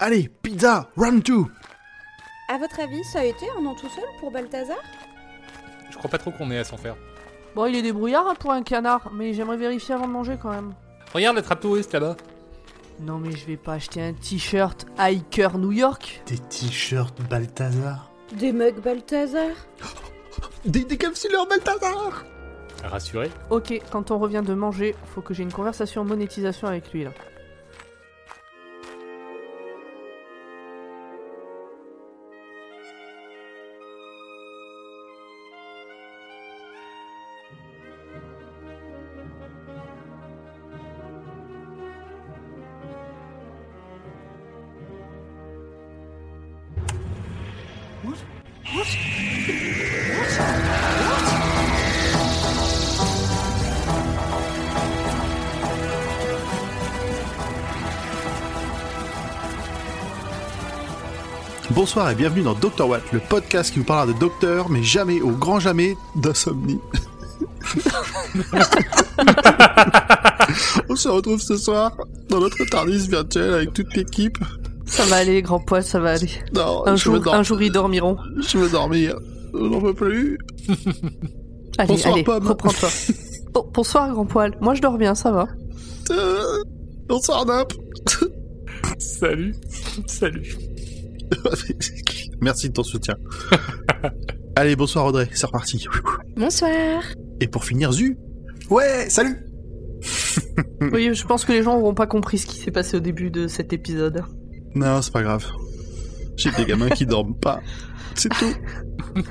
Allez, pizza, round 2 À votre avis, ça a été un an tout seul pour Balthazar? Je crois pas trop qu'on ait à s'en faire. Bon, il est débrouillard hein, pour un canard, mais j'aimerais vérifier avant de manger quand même. Regarde la trappe touriste là-bas. Non, mais je vais pas acheter un t-shirt Hiker New York. Des t-shirts Balthazar? Des mugs Balthazar? Des décapsuleurs Balthazar Rassuré Ok, quand on revient de manger, faut que j'ai une conversation monétisation avec lui là. Bonsoir et bienvenue dans Dr Watt, le podcast qui vous parlera de docteur, mais jamais, au grand jamais, d'insomnie. On se retrouve ce soir dans notre TARDIS virtuel avec toute l'équipe. Ça va aller, grand poil, ça va aller. Non, Un jour, un jour ils dormiront. Je veux dormir. Je n'en peux plus. Allez, Bonsoir, allez, Pomme. reprends-toi. Bon, bonsoir, grand poil. Moi, je dors bien, ça va. Euh, Bonsoir Nap. Salut Salut Merci de ton soutien. Allez, bonsoir Audrey, c'est reparti. Bonsoir Et pour finir, Zu. Ouais, salut Oui, je pense que les gens n'auront pas compris ce qui s'est passé au début de cet épisode. Non, c'est pas grave. J'ai des gamins qui dorment pas. C'est tout.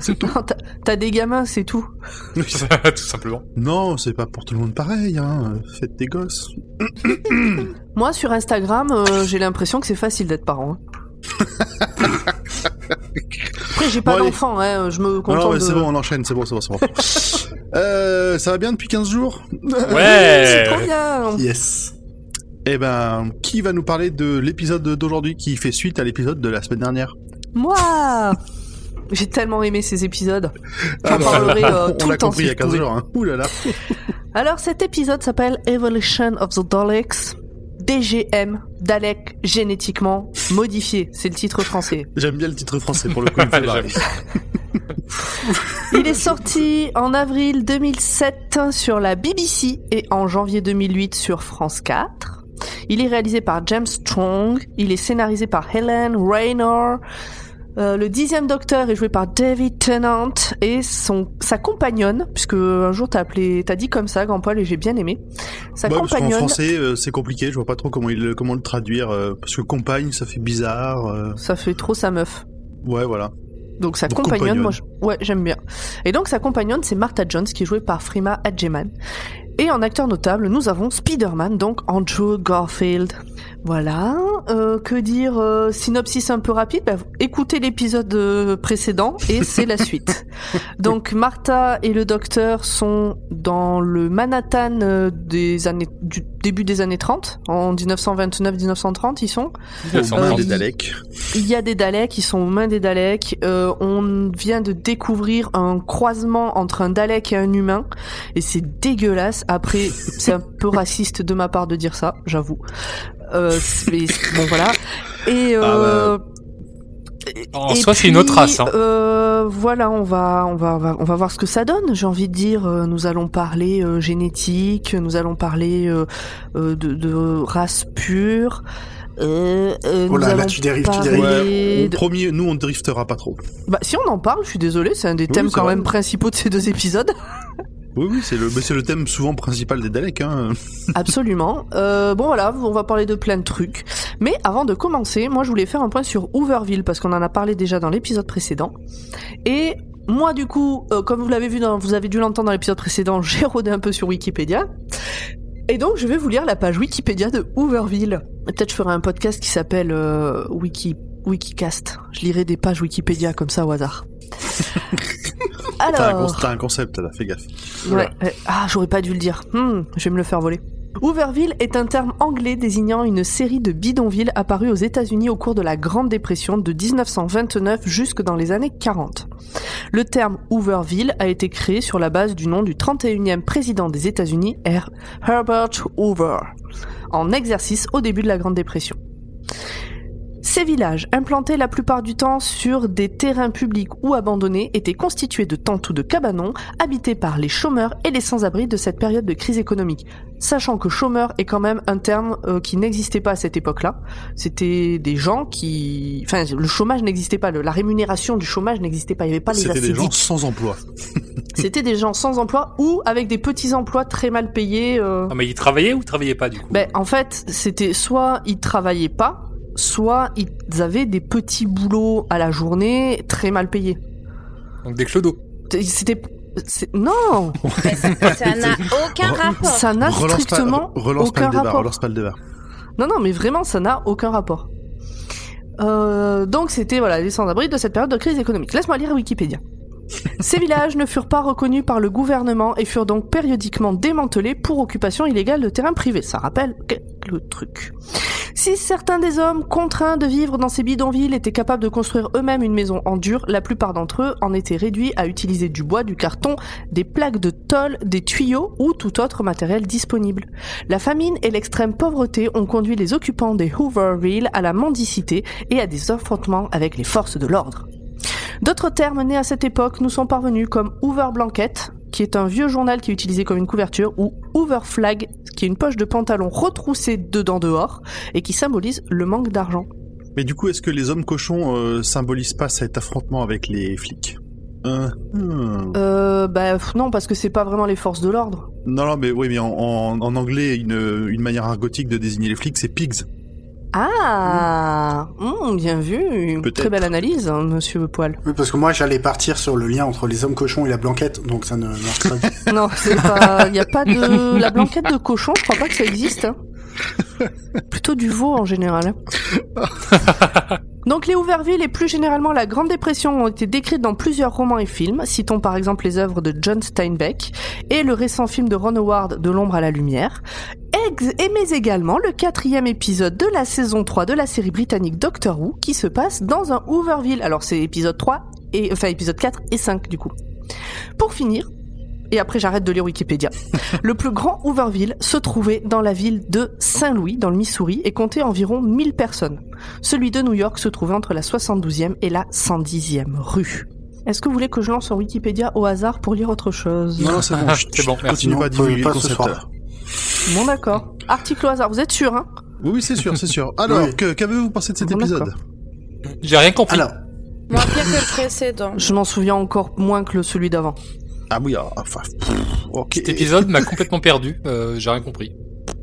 C'est tout. Non, t'as- T'as des gamins, c'est tout. Tout simplement. Non, c'est pas pour tout le monde pareil, hein. Faites des gosses. Moi, sur Instagram, euh, j'ai l'impression que c'est facile d'être parent. hein. Après, j'ai pas Bon, d'enfant, hein, je me contente non, mais de... c'est bon, on enchaîne, c'est bon, c'est bon, c'est bon. euh, ça va bien depuis 15 jours? C'est Ouais trop bien Yes Eh ben, qui va nous parler de l'épisode d'aujourd'hui qui fait suite à l'épisode de la semaine dernière? Moi J'ai tellement aimé ces épisodes. J'en Ah bah, parlerai euh, On tout le temps compris si il y a je 15 pouvais. jours, hein. Ouh là là. Alors cet épisode s'appelle Evolution of the Daleks. DGM, Dalek génétiquement modifié, c'est le titre français. J'aime bien le titre français pour le coup. il. Il est sorti en avril 2007 sur la BBC et en janvier 2008 sur France 4. Il est réalisé par James Strong, il est scénarisé par Helen Raynor. Euh, le dixième docteur est joué par David Tennant et son sa compagnonne, puisque un jour t'as appelé, t'as dit comme ça, grand poil, et j'ai bien aimé. Sa Ouais, parce qu'en compagnonne, français, euh, c'est compliqué, je vois pas trop comment, il, comment le traduire, euh, parce que compagne, ça fait bizarre. euh, ça fait trop sa meuf. ouais, voilà. Donc sa compagnonne, compagnonne. moi, je- ouais, j'aime bien. Et donc sa compagnonne, c'est Martha Jones, qui est jouée par Frima Adjeman. Et en acteur notable, nous avons Spider-Man, donc Andrew Garfield. Voilà. Euh, que dire euh, Synopsis un peu rapide? Bah, écoutez l'épisode euh, précédent et c'est la suite. Donc Martha et le docteur sont dans le Manhattan euh, des années du début des années 30, en 1929-1930, ils sont. Aux mains 1930. des Daleks. Il y a des Daleks, ils sont aux mains des Daleks. Euh, on vient de découvrir un croisement entre un Dalek et un humain, et c'est dégueulasse. Après, c'est un peu raciste de ma part de dire ça, j'avoue. Euh, mais bon voilà. Et euh, En et soi, c'est une autre race. Hein. euh, voilà, on va, on va, on va, on va voir ce que ça donne. J'ai envie de dire, euh, nous allons parler euh, génétique, nous allons parler euh, euh, de, de race pure. Euh, euh, Oh là, là, tu dérives, tu dérives. Ouais, de- premier, nous on driftera pas trop. Bah, si on en parle, je suis désolé, c'est un des Oui, thèmes quand vrai. même principaux de ces deux épisodes. Oui, oui, c'est le, thème souvent principal des Daleks. Hein. Absolument. Euh, bon voilà, on va parler de plein de trucs. Mais avant de commencer, moi je voulais faire un point sur Hooverville parce qu'on en a parlé déjà dans l'épisode précédent. Et moi du coup, euh, comme vous l'avez vu, dans, vous avez dû l'entendre dans l'épisode précédent, j'ai rodé un peu sur Wikipédia. Et donc je vais vous lire la page Wikipédia de Hooverville. Peut-être je ferai un podcast qui s'appelle euh, Wiki Wikicast. Je lirai des pages Wikipédia comme ça au hasard. T'as un, Alors, t'as un concept là, fais gaffe. Ouais. ouais. Ah, j'aurais pas dû le dire. Hmm, je vais me le faire voler. Hooverville est un terme anglais désignant une série de bidonvilles apparus aux États-Unis au cours de la Grande Dépression de 1929 jusque dans les années 40. Le terme Hooverville a été créé sur la base du nom du 31e président des États-Unis, Her- Herbert Hoover, en exercice au début de la Grande Dépression. Ces villages, implantés la plupart du temps sur des terrains publics ou abandonnés, étaient constitués de tentes ou de cabanons, habités par les chômeurs et les sans-abri de cette période de crise économique. Sachant que chômeur est quand même un terme euh, qui n'existait pas à cette époque-là. C'était des gens qui... Enfin, le chômage n'existait pas, le- la rémunération du chômage n'existait pas, il n'y avait pas les C'était des gens sans emploi. C'était des gens sans emploi ou avec des petits emplois très mal payés. euh. Ah, mais il travaillait ou il travaillait pas du coup? Ben, en fait, c'était soit ils travaillaient pas, soit ils avaient des petits boulots à la journée très mal payés. Donc des clodos. C'était non, Mais ça n'a aucun rapport. ça n'a Relance pas, strictement relance pas aucun le débat, rapport. relance pas le débat. Non, non, mais vraiment, ça n'a aucun rapport. Euh, donc c'était voilà les sans-abri de cette période de crise économique. Laisse-moi lire Wikipédia. Ces villages ne furent pas reconnus par le gouvernement et furent donc périodiquement démantelés pour occupation illégale de terrains privés. Ça rappelle Si certains des hommes contraints de vivre dans ces bidonvilles étaient capables de construire eux-mêmes une maison en dur, la plupart d'entre eux en étaient réduits à utiliser du bois, du carton, des plaques de tôle, des tuyaux ou tout autre matériel disponible. La famine et l'extrême pauvreté ont conduit les occupants des Hooverville à la mendicité et à des affrontements avec les forces de l'ordre. D'autres termes nés à cette époque nous sont parvenus comme Hoover Blanket, qui est un vieux journal qui est utilisé comme une couverture, ou Hoover Flag, qui est une poche de pantalon retroussée dedans dehors et qui symbolise le manque d'argent. Mais du coup, est-ce que les hommes cochons euh, symbolisent pas cet affrontement avec les flics? Euh, hmm. Euh, bah non, parce que c'est pas vraiment les forces de l'ordre. Non, non, mais oui, mais en, en, en anglais, une, une manière argotique de désigner les flics, c'est pigs. Ah, hum, bien vu. Très belle analyse, hein, monsieur Poil. Oui, parce que moi j'allais partir sur le lien entre les hommes cochons et la blanquette, donc ça ne. Non, c'est pas. Il y a pas de la blanquette de cochon. Je crois pas que ça existe. hein. Plutôt du veau en général. Donc les Hooverville et plus généralement la Grande Dépression ont été décrites dans plusieurs romans et films. Citons par exemple les œuvres de John Steinbeck et le récent film de Ron Howard de l'ombre à la lumière. Mais également le quatrième épisode de la saison 3 de la série britannique Doctor Who qui se passe dans un Hooverville. Alors c'est épisode 3 et enfin épisode 4 et 5 du coup. Pour finir, et après j'arrête de lire Wikipédia. Le plus grand Hooverville se trouvait dans la ville de Saint-Louis, dans le Missouri, et comptait environ 1000 personnes. Celui de New York se trouvait entre la 72e et la 110e rue. Est-ce que vous voulez que je lance sur Wikipédia au hasard pour lire autre chose? Non, non, c'est bon. C'est bon, chut, merci. Continue pas à divulguer pas ce soir. Bon d'accord. Article au hasard, vous êtes sûr hein? Oui, oui, c'est sûr, c'est sûr. Alors, Oui. que- qu'avez-vous pensé de cet Bon, épisode? J'ai rien compris. Alors, Moins pire que le précédent. Je m'en souviens encore moins que le celui d'avant. Ah oui, ah, enfin, pff, ok. Cet épisode m'a complètement perdu. Euh, J'ai rien compris.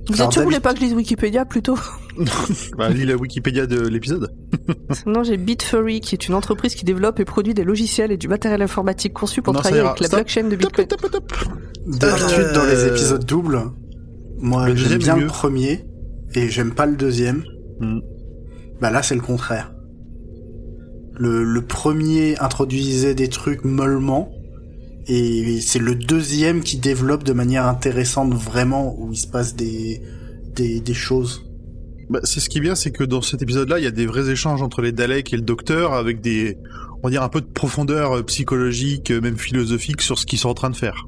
Vous Alors, êtes sûr que vous voulez pas que je lise Wikipédia plutôt? Bah, lis la Wikipédia de l'épisode. Non, j'ai BitFurry, qui est une entreprise qui développe et produit des logiciels et du matériel informatique conçu pour Non, ça travailler ira. avec la Stop. blockchain de Top, Bitcoin. top, top, top. d'habitude dans les Euh, épisodes doubles, moi j'aime bien le premier et j'aime pas le deuxième. Hmm. Bah là c'est le contraire. Le, le premier introduisait des trucs mollement et c'est le deuxième qui développe de manière intéressante vraiment où il se passe des des, des choses. Bah, c'est ce qui est bien, c'est que dans cet épisode-là, il y a des vrais échanges entre les Daleks et le Docteur, avec des, on va dire, un peu de profondeur euh, psychologique, euh, même philosophique, sur ce qu'ils sont en train de faire.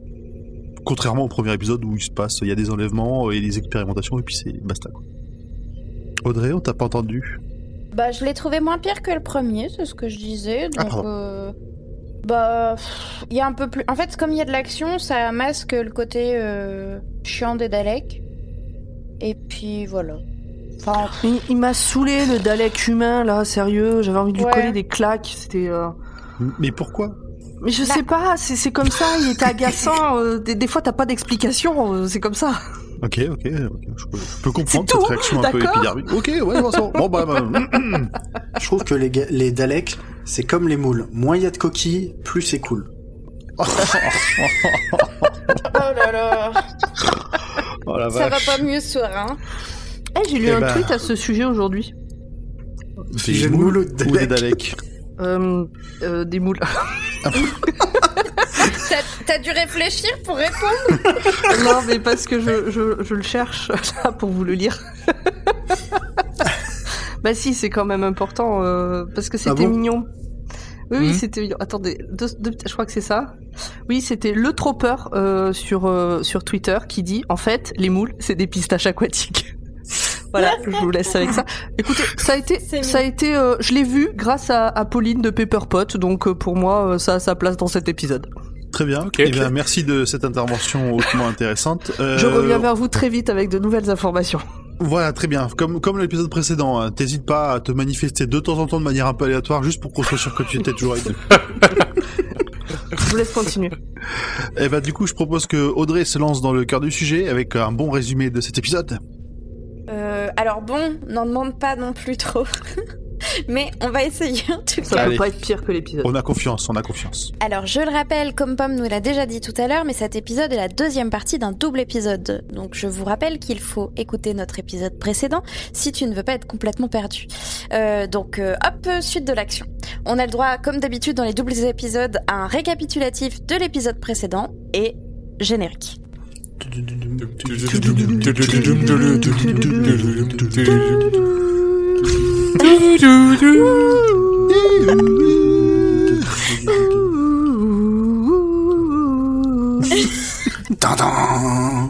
Contrairement au premier épisode où il se passe, il y a des enlèvements et des expérimentations, et puis c'est basta. Quoi. Audrey, on t'a pas entendu Bah, je l'ai trouvé moins pire que le premier, c'est ce que je disais. Ah, Donc, euh, bah, il y a un peu plus. En fait, comme il y a de l'action, ça masque le côté euh, chiant des Daleks. Et puis voilà. Enfin, Il, il m'a saoulé le Dalek humain là, sérieux. J'avais envie de lui Ouais. coller des claques. C'était. euh, Mais pourquoi? Je Bah- sais pas, c'est c'est comme ça. Il était agaçant. euh, des, des fois, t'as pas d'explication. euh, c'est comme ça. Ok, ok, ok, je peux, je peux comprendre C'est cette tout, réaction un peu épidermique. Ok, ouais, bon, bon, bon bah, bah, Je trouve que les, les Daleks c'est comme les moules. Moins il y a de coquilles, plus c'est cool. oh là là, oh la ça va pas mieux ce soir, hein. Eh, j'ai lu Eh un ben. tweet à ce sujet aujourd'hui. Des moules moule ou ou de des Daleks Daleks Euh, euh, des moules. T'as- dû réfléchir pour répondre non, mais parce que je, je, je le cherche là pour vous le lire. bah si, c'est quand même important euh, parce que c'était Ah bon mignon. Oui, oui, Mhm. c'était mignon. Attendez, deux- deux- je crois que c'est ça. Oui, c'était le tropeur euh, sur euh, sur Twitter qui dit en fait les moules c'est des pistaches aquatiques. Voilà, je vous laisse avec ça. Écoutez, ça a été, ça a été, euh, je l'ai vu grâce à, à Pauline de Pepperpot, donc euh, pour moi, euh, ça a sa place dans cet épisode. Très bien. Ok, Eh bien, merci de cette intervention hautement intéressante. Euh, Je reviens vers vous très vite avec de nouvelles informations. Voilà, très bien. Comme comme l'épisode précédent, hein, t'hésites pas à te manifester de temps en temps de manière un peu aléatoire, juste pour qu'on soit sûr que tu étais toujours avec nous. Je vous laisse continuer. Eh ben, du coup, je propose que Audrey se lance dans le cœur du sujet avec un bon résumé de cet épisode. Alors bon, n'en demande pas non plus trop. Mais on va essayer en tout Ça cas. Allez. peut pas être pire que l'épisode. On a confiance, on a confiance. Alors je le rappelle, comme Pomme nous l'a déjà dit tout à l'heure, mais cet épisode est la deuxième partie d'un double épisode. Donc je vous rappelle qu'il faut écouter notre épisode précédent si tu ne veux pas être complètement perdu. Euh, donc euh, hop, suite de l'action. On a le droit, comme d'habitude dans les doubles épisodes, à un récapitulatif de l'épisode précédent et générique.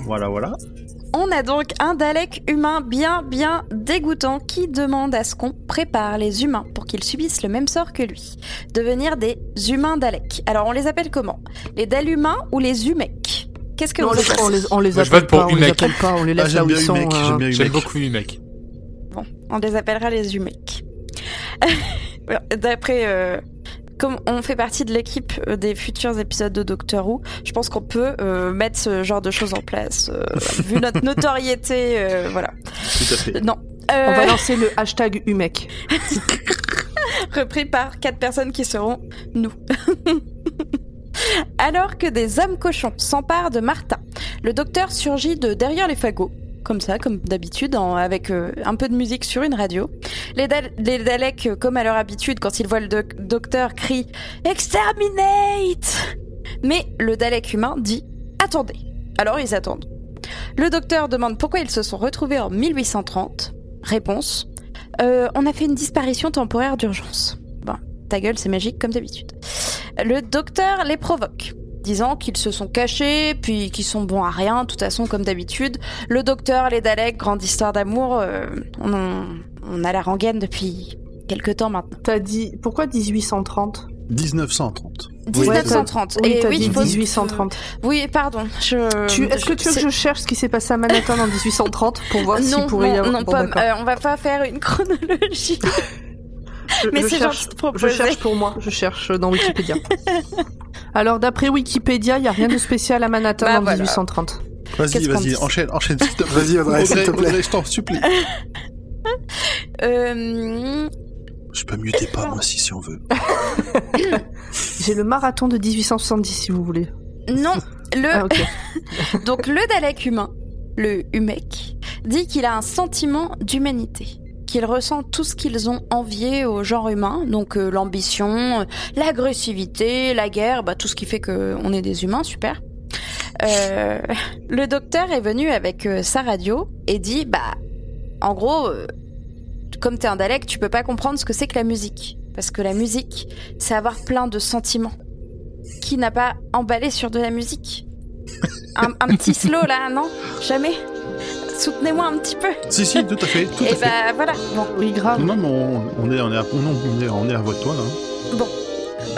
Voilà, voilà. On a donc un Dalek humain bien bien dégoûtant qui demande à ce qu'on prépare les humains pour qu'ils subissent le même sort que lui. Devenir des humains Dalek. Alors on les appelle comment? Les Dalumains ou les Humecs? Qu'est-ce que Non, on vous on les, on les Moi, je appelle vote pour pas, on les appelle pas, on les Ah, laisse là j'aime où ils sont. Euh, j'aime Humek. beaucoup mec. Bon, on les appellera les Humecs. D'après... euh, Comme on fait partie de l'équipe euh, des futurs épisodes de Doctor Who, je pense qu'on peut euh, mettre ce genre de choses en place. euh, vu notre notoriété, euh, voilà. Tout à fait. Non. On Euh, va lancer le hashtag Humek. repris par quatre personnes qui seront nous. Alors que des hommes cochons s'emparent de Martin, le docteur surgit de derrière les fagots, comme ça, comme d'habitude, avec euh, un peu de musique sur une radio. Les, Dal- les Daleks, euh, comme à leur habitude, quand ils voient le doc- docteur, crient Exterminate Mais le Dalek humain dit Attendez. Alors ils attendent. Le docteur demande pourquoi ils se sont retrouvés en 1830. Réponse euh, on a fait une disparition temporaire d'urgence. Bon, ta gueule, c'est magique comme d'habitude. Le docteur les provoque, disant qu'ils se sont cachés, puis qu'ils sont bons à rien, de toute façon, comme d'habitude. Le docteur, les Daleks, grande histoire d'amour, euh, on, en- on a la rengaine depuis quelque temps maintenant. T'as dit, pourquoi 1830 1930. 1930. Oui, Et oui, dit il faut- 1830. Oui, pardon. Je, Tu- Est-ce que tu veux que je cherche ce qui s'est passé à Manhattan en 1830 pour voir non, s'il pourrait y non, avoir... non, Bon, Pomme, d'accord. euh, on va pas faire une chronologie. Je- mais je c'est cherche- gentil de Je cherche pour moi, je cherche dans Wikipédia. Alors d'après Wikipédia, il y a rien de spécial à Manhattan Bah, en voilà. 1830. Vas-y, vas-y, enchaîne, enchaîne. Vas-y Audrey, s'il te plaît. Audrey, je t'en supplie. Euh, Je peux muter pas, moi, si, si on veut. J'ai le marathon de 1870 si vous voulez. non, le, Ah. Donc le Dalek humain, le Humek, dit qu'il a un sentiment d'humanité, qu'il ressent tout ce qu'ils ont envié au genre humain, donc euh, l'ambition, euh, l'agressivité, la guerre, bah, tout ce qui fait qu'on est des humains, super. Euh, le docteur est venu avec sa radio et dit, bah, en gros, comme t'es un Dalek, tu peux pas comprendre ce que c'est que la musique. Parce que la musique, c'est avoir plein de sentiments. Qui n'a pas emballé sur de la musique? Un, un petit slow là, non? Jamais? Soutenez-moi un petit peu. Si, si, tout à fait, tout à Et fait. bah voilà. Bon, Oui, grave. Non, mais on, on est, on est, à, on est, on est à voix de toi, là. hein.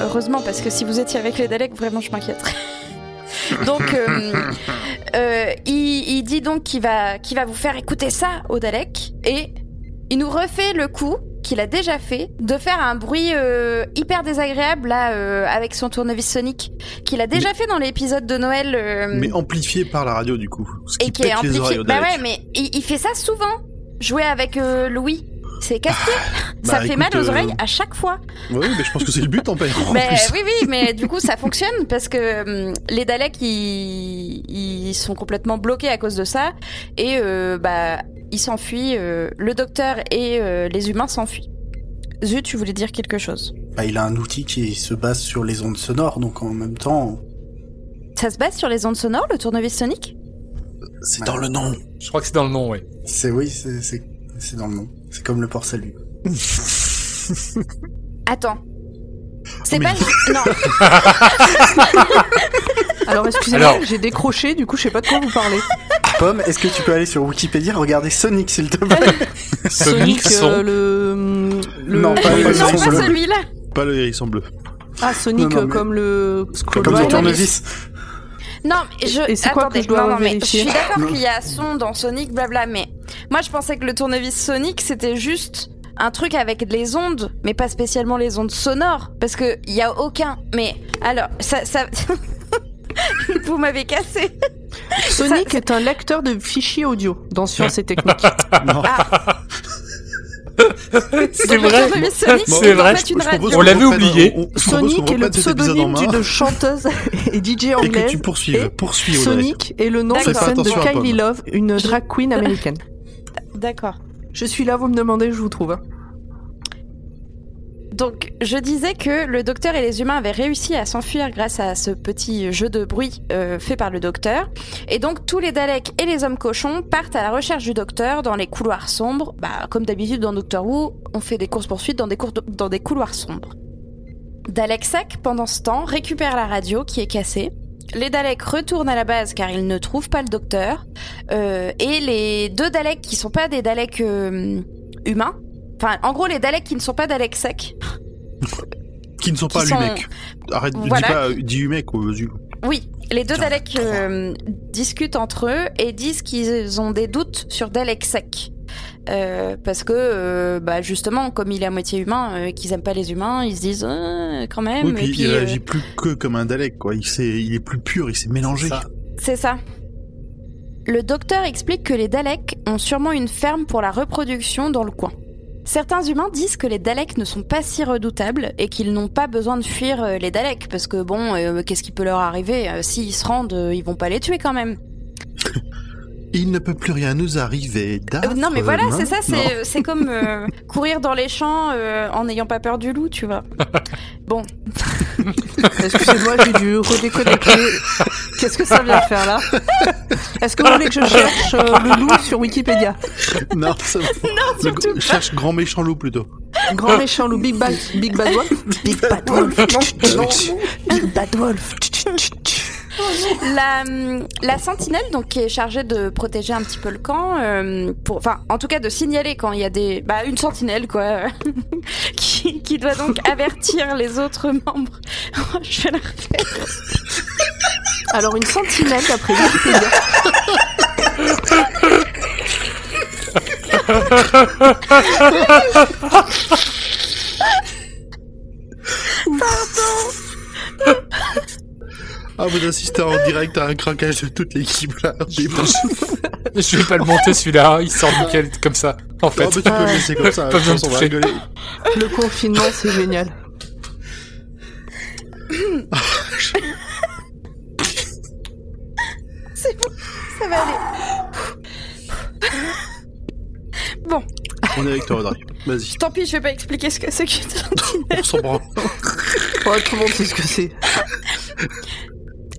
heureusement parce que si vous étiez avec les Daleks, vraiment je m'inquiéterais. donc, euh, euh, il, il dit donc qu'il va, qu'il va vous faire écouter ça au Dalek et il nous refait le coup qu'il a déjà fait de faire un bruit euh, hyper désagréable là euh, avec son tournevis sonique qu'il a déjà fait dans l'épisode de Noël. euh, Mais amplifié par la radio, du coup. Ce qui et qui est amplifié. Bah ouais, mais il, il fait ça souvent. Jouer avec Louis, c'est casse-pied. ça bah, fait écoute, mal aux euh, oreilles à chaque fois. Oui, mais je pense que c'est le but, en en Mais plus. oui, oui, mais du coup, ça fonctionne parce que hum, les Daleks, ils, ils sont complètement bloqués à cause de ça. Et euh, bah, ils s'enfuient. euh, le docteur et euh, les humains s'enfuient. Zut, tu voulais dire quelque chose? Bah, il a un outil qui se base sur les ondes sonores, donc en même temps, Ça se base sur les ondes sonores, le tournevis sonique? C'est dans le nom. Je crois que c'est dans le nom, c'est oui, c'est c'est c'est dans le nom. C'est comme le port salut. Attends. C'est Oh, pas. mais- Non, Alors excusez-moi, Alors. j'ai décroché, du coup je sais pas de quoi vous parlez. Pomme, est-ce que tu peux aller sur Wikipédia regarder Sonic, s'il te plaît Sonic euh, son. le, le- Non, pas non, le pas hérisson bleu. celui-là. Pas le hérisson bleu. Ah, Sonic Non, non, euh, mais- comme le Comme le tournevis. Non, mais je. Et c'est quoi Attendez, que je dois non, non, mais Je suis d'accord qu'il y a son dans Sonic, blabla, mais moi je pensais que le tournevis Sonic c'était juste un truc avec les ondes, mais pas spécialement les ondes sonores, parce que il y a aucun. Mais alors, ça, ça... vous m'avez cassé. Sonic est un lecteur de fichiers audio dans Sciences et Techniques. Non. C'est vrai. c'est vrai. On l'avait oublié. Sonic est le pseudonyme d'une chanteuse et DJ et que anglaise. tu poursuives. et Poursuis. Sonic est le nom de scène de Kylie. Love, une drag queen américaine. D'accord. Je suis là, vous me demandez, je vous trouve. Donc, je disais que le docteur et les humains avaient réussi à s'enfuir grâce à ce petit jeu de bruit euh, fait par le docteur. Et donc, tous les Daleks et les hommes cochons partent à la recherche du docteur dans les couloirs sombres. Bah, comme d'habitude dans Doctor Who, on fait des courses-poursuites dans, des cours- dans des couloirs sombres. Dalek Sec, pendant ce temps, récupère la radio qui est cassée. Les Daleks retournent à la base car ils ne trouvent pas le docteur. Euh, et les deux Daleks qui sont pas des Daleks euh, humains, enfin en gros les Daleks qui ne sont pas Daleks secs, Qui ne sont pas Qui sont-. Arrête, Voilà. dis pas, dis Zul. Oui, les deux Daleks euh, discutent entre eux et disent qu'ils ont des doutes sur Dalek Sec. Euh, parce que, euh, bah justement, comme il est à moitié humain, euh, qu'ils aiment pas les humains, ils se disent euh, quand même. Oui, puis, et puis, il euh, réagit plus que comme un Dalek, quoi. Il, s'est- il est plus pur, il s'est mélangé. Ça. c'est ça. Le docteur explique que les Daleks ont sûrement une ferme pour la reproduction dans le coin. Certains humains disent que les Daleks ne sont pas si redoutables et qu'ils n'ont pas besoin de fuir euh, les Daleks parce que bon, euh, qu'est-ce qui peut leur arriver? Euh, S'ils se rendent, ils vont pas les tuer quand même. Il ne peut plus rien nous arriver. Euh, non mais voilà, c'est ça, c'est c'est comme euh, courir dans les champs euh, en n'ayant pas peur du loup, tu vois. Bon, Excusez-moi, j'ai dû redéconnecter. Qu'est-ce que ça vient faire là? Est-ce que vous voulez que je cherche euh, le loup sur Wikipédia? Non, ça surtout gr- Cherche grand méchant loup plutôt. Grand méchant loup, Big Bad, Big Bad Wolf? Big Bad Wolf. Big Bad Wolf. La, la sentinelle, donc qui est chargée de protéger un petit peu le camp, euh, pour, enfin, en tout cas de signaler quand il y a des, bah, une sentinelle quoi, qui, qui doit donc avertir les autres membres. Je vais la refaire. Alors une sentinelle d'après Wikipédia. Ah, vous assistez en direct à un craquage de toute l'équipe là. Des Je vais pas le monter celui-là, il sort nickel comme ça. En fait, Non, mais tu peux le laisser comme ça. Pas besoin de rigoler. Le confinement, c'est génial. C'est bon, ça va aller. Bon, On est avec toi, Audrey. Vas-y. tant pis, je vais pas expliquer ce que c'est qu'une sentinelle. On s'en branle. Ouais, tout le monde sait ce que c'est.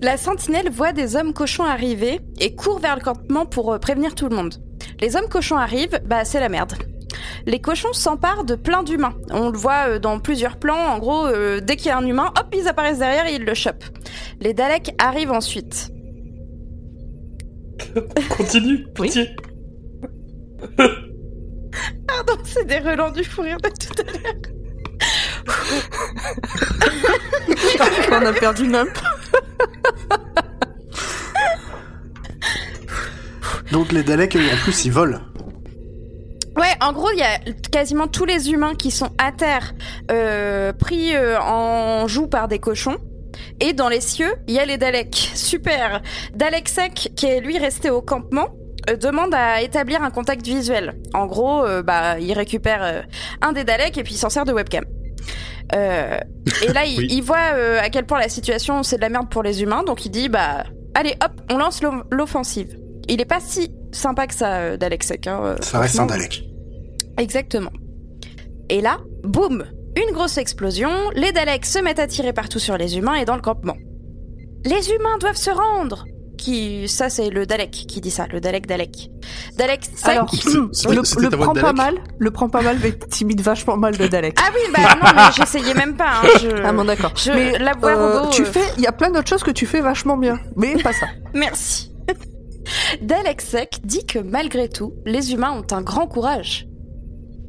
La sentinelle voit des hommes cochons arriver et court vers le campement pour euh, prévenir tout le monde. Les hommes cochons arrivent, bah c'est la merde. Les cochons s'emparent de plein d'humains. On le voit euh, dans plusieurs plans. En gros, euh, dès qu'il y a un humain, hop, ils apparaissent derrière et ils le chopent. Les Daleks arrivent ensuite. continue. Oui. pitié. Pardon, c'est des relents du fou rire de tout à l'heure. On a perdu Nump. Donc les Daleks, en plus, ils volent. Ouais, en gros, il y a quasiment tous les humains qui sont à terre, euh, pris euh, en joue par des cochons. Et dans les cieux, il y a les Daleks. Super. Dalek Sec, qui est lui resté au campement, euh, demande à établir un contact visuel. En gros, euh, bah, il récupère euh, un des Daleks et puis il s'en sert de webcam. Euh, et là, il, Oui. il voit euh, à quel point la situation c'est de la merde pour les humains, donc il dit bah allez hop, on lance l'off- l'offensive. Il est pas si sympa que ça, euh, Dalek Sec. Hein, euh, Ça reste un. Dalek. Exactement. Et là, boum Une grosse explosion, les Daleks se mettent à tirer partout sur les humains et dans le campement. Les humains doivent se rendre qui ça c'est le Dalek qui dit ça, le Dalek Dalek. Dalek 5. Alors, C'est- c'est- le, le de pas Dalek mal, le prends pas mal, mais t'imites vachement mal de Dalek. Ah oui, bah non mais j'essayais même pas hein, je... Ah bon d'accord. mais la voix euh, robot, tu euh, fais, il y a plein d'autres choses que tu fais vachement bien, mais pas ça. Merci. Dalexek dit que malgré tout, les humains ont un grand courage.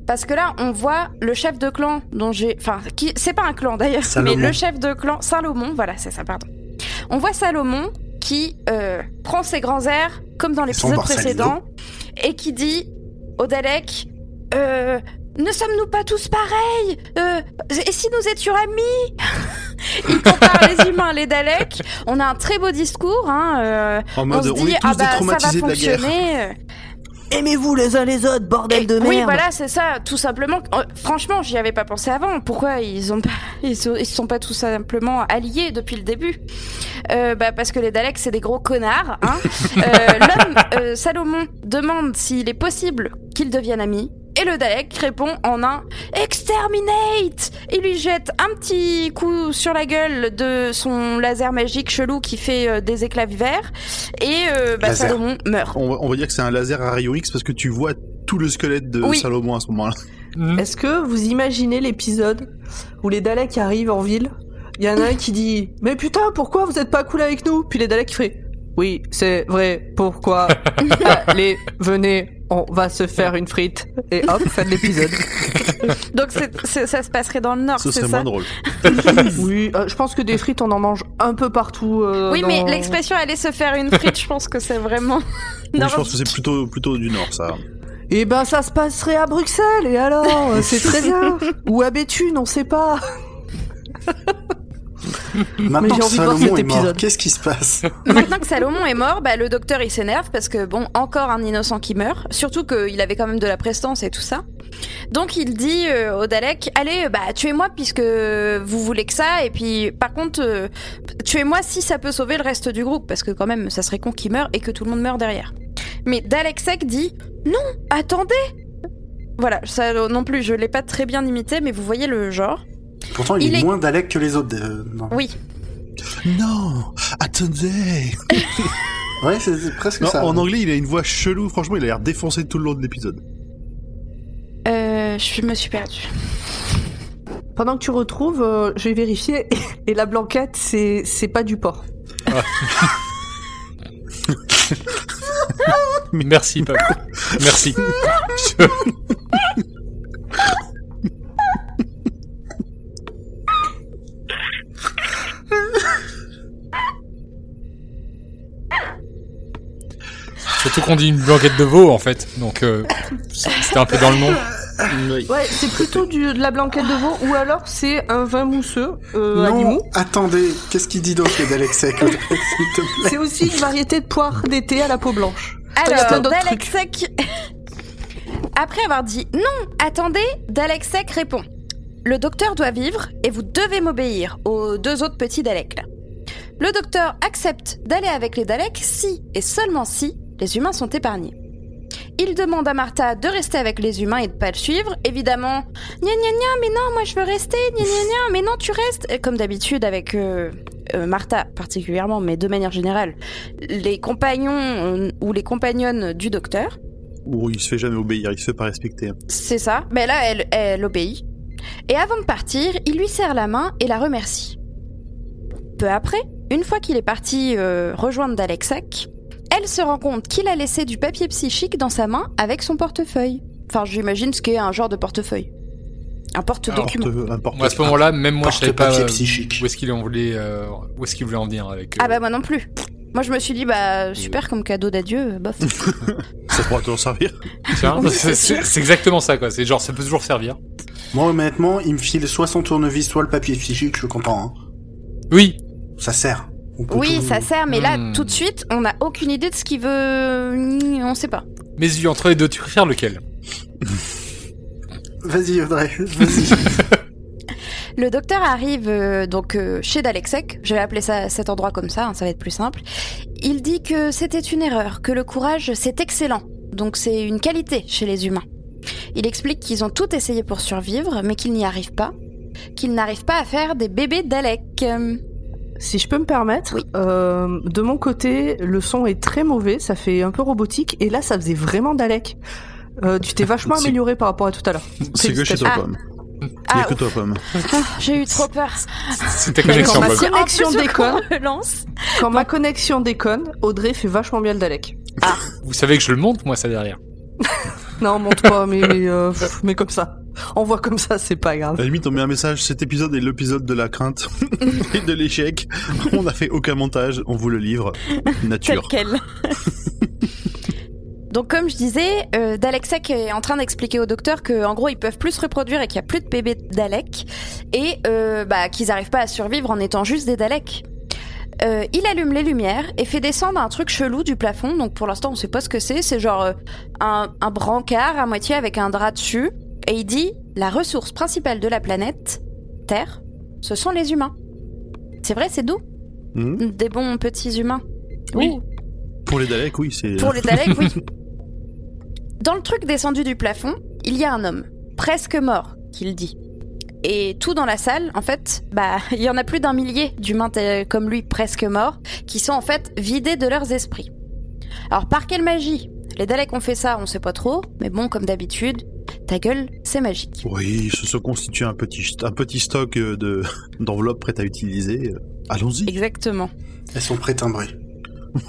Parce que là, on voit le chef de clan dont j'ai... Enfin, qui... c'est pas un clan d'ailleurs, mais le chef de clan, Salomon, voilà, c'est ça, pardon. On voit Salomon qui euh, prend ses grands airs, comme dans l'épisode précédent, et qui dit au Dalek... Euh, ne sommes-nous pas tous pareils Euh, Et si nous étions amis Il compare les humains, les Daleks. On a un très beau discours. Hein, euh, En on mode, se on, dit est tous ah bah ça va fonctionner. Aimez-vous les uns les autres, bordel de merde Oui, voilà, c'est ça, tout simplement. Euh, franchement, j'y avais pas pensé avant. Pourquoi ils ont pas, ils se sont pas tout simplement alliés depuis le début? Euh, Bah parce que les Daleks c'est des gros connards. Hein. Euh, L'homme euh, Salomon demande s'il est possible qu'ils deviennent amis. Et le Dalek répond en un Exterminate Il lui jette un petit coup sur la gueule de son laser magique chelou qui fait euh, des éclats verts. Et euh, bah. Salomon meurt. On, va- on va dire que c'est un laser à rayon X parce que tu vois tout le squelette de Oui. Salomon à ce moment-là. Hmm. Est-ce que vous imaginez l'épisode où les Daleks arrivent en ville? Il y en a un qui dit Mais putain, pourquoi vous êtes pas cool avec nous? Puis les Daleks qui feraient Oui, c'est vrai, pourquoi Allez, venez, on va se faire une frite. Et hop, fin de l'épisode. Donc c'est- c'est- ça se passerait dans le Nord, Ce c'est serait ça moins drôle. Oui, euh, je pense que des frites, on en mange un peu partout. euh, Oui, dans- mais l'expression aller se faire une frite, je pense que c'est vraiment. Oui, je pense que c'est plutôt, plutôt du Nord, ça. Eh ben, ça se passerait à Bruxelles, et alors? Euh, C'est très bien. Ou à Béthune, on sait pas. Maintenant que Salomon est mort, qu'est-ce qui se passe Maintenant que Salomon est mort, bah, le docteur il s'énerve parce que bon, encore un innocent qui meurt. Surtout qu'il avait quand même de la prestance et tout ça. Donc il dit euh, au Dalek, allez, bah tuez-moi puisque vous voulez que ça. Et puis par contre, euh, tuez-moi si ça peut sauver le reste du groupe parce que quand même, ça serait con qu'il meure et que tout le monde meurt derrière. Mais Dalek Sec dit, non, attendez. Voilà, ça non plus, je l'ai pas très bien imité, mais vous voyez le genre. Pourtant, il, Il est, est- moins Dalek que les autres. euh, non. Oui, Non Attendez Ouais, c'est presque Non, ça. En anglais, il a une voix chelou. Franchement, il a l'air défoncé tout le long de l'épisode. euh, je me suis perdue. Pendant que tu retrouves, euh, j'ai vérifié, et la blanquette, c'est c'est pas du porc. Merci, Pablo. Merci. Je- Surtout qu'on dit une blanquette de veau, en fait. Donc, euh, c'était un peu dans le nom. Ouais, c'est plutôt du, de la blanquette de veau, ou alors c'est un vin mousseux, euh, non, animaux. attendez, qu'est-ce qu'il dit d'autre que plaît? C'est aussi une variété de poire d'été à la peau blanche. Alors, Sec. Après avoir dit non, attendez, Dalek Sec répond Le docteur doit vivre et vous devez m'obéir aux deux autres petits Daleks là. Le docteur accepte d'aller avec les Daleks si et seulement si les humains sont épargnés. Il demande à Martha de rester avec les humains et de pas le suivre. Évidemment, gna gna gna, mais non, moi je veux rester, gna gna gna, mais non, tu restes. Et comme d'habitude avec euh, euh, Martha particulièrement, mais de manière générale, les compagnons euh, ou les compagnonnes du docteur. Ou il se fait jamais obéir, il se fait pas respecter. C'est ça. Mais là, elle, elle obéit. Et avant de partir, il lui serre la main et la remercie. Peu après, une fois qu'il est parti euh, rejoindre Dalexak, elle se rend compte qu'il a laissé du papier psychique dans sa main avec son portefeuille. Enfin, j'imagine ce qu'est un genre de portefeuille. Un porte-document. Porte- à ce moment-là, même moi, je savais pas euh, psychique. où est-ce qu'il en voulait, euh, où est-ce qu'il voulait en venir avec. euh, Ah bah moi non plus. Moi je me suis dit bah super comme cadeau d'adieu, euh, bof. Ça pourra toujours servir. Oui, c'est exactement ça, quoi. C'est genre, ça peut toujours servir. Moi, honnêtement, il me file soit son tournevis, soit le papier psychique, je suis content. Hein. Oui. Ça sert. On peut Oui, tout- ça sert, mais là Hmm. tout de suite on n'a aucune idée de ce qu'il veut. On sait pas. Mais yeux entre les deux, tu préfères lequel? Vas-y, Audrey, vas-y. Le docteur arrive euh, donc euh, chez Dalexek, je vais appeler ça cet endroit comme ça, hein, ça va être plus simple. Il dit que c'était une erreur, que le courage c'est excellent, donc c'est une qualité chez les humains. Il explique qu'ils ont tout essayé pour survivre, mais qu'ils n'y arrivent pas, qu'ils n'arrivent pas à faire des bébés Dalek. Euh, Si je peux me permettre, Oui. euh, de mon côté, le son est très mauvais, ça fait un peu robotique, et là, ça faisait vraiment Dalek. Euh, tu t'es vachement amélioré par rapport à tout à l'heure. C'est que chez toi, Ah. a Ah, que toi, Pomme. J'ai eu trop peur. C'est ta Quand connexion, ma connexion déconne, quand ma connexion déconne, Audrey fait vachement bien le Dalek. Vous savez que je le monte, moi, ça derrière. Non, monte pas, mais, mais, euh, mais comme ça. On voit comme ça, c'est pas À grave. la limite, on met un message. Cet épisode est l'épisode de la crainte et de l'échec. On n'a fait aucun montage. On vous le livre. Tel Nature. quel. Donc comme je disais, euh, Dalexek est en train d'expliquer au docteur que en gros ils peuvent plus se reproduire et qu'il y a plus de bébés Dalek et euh, bah, qu'ils n'arrivent pas à survivre en étant juste des Daleks. Euh, il allume les lumières et fait descendre un truc chelou du plafond. Donc pour l'instant on sait pas ce que c'est. C'est genre euh, un, un brancard à moitié avec un drap dessus. Et il dit la ressource principale de la planète Terre, ce sont les humains. C'est vrai, c'est doux, Mhm. des bons petits humains. Oui. Pour les Daleks, oui, c'est. Pour les Daleks, oui. Dans le truc descendu du plafond, il y a un homme, presque mort, qu'il dit. Et tout dans la salle, en fait, bah, il y en a plus d'un millier d'humains tel- comme lui, presque morts, qui sont en fait vidés de leurs esprits. Alors, par quelle magie? Les Daleks ont fait ça, on sait pas trop, mais bon, comme d'habitude, ta gueule, c'est magique. Oui, se, se constitue un petit, un petit stock euh, de d'enveloppes prêtes à utiliser. Euh, Allons-y. Exactement. Elles sont prêtes timbrées.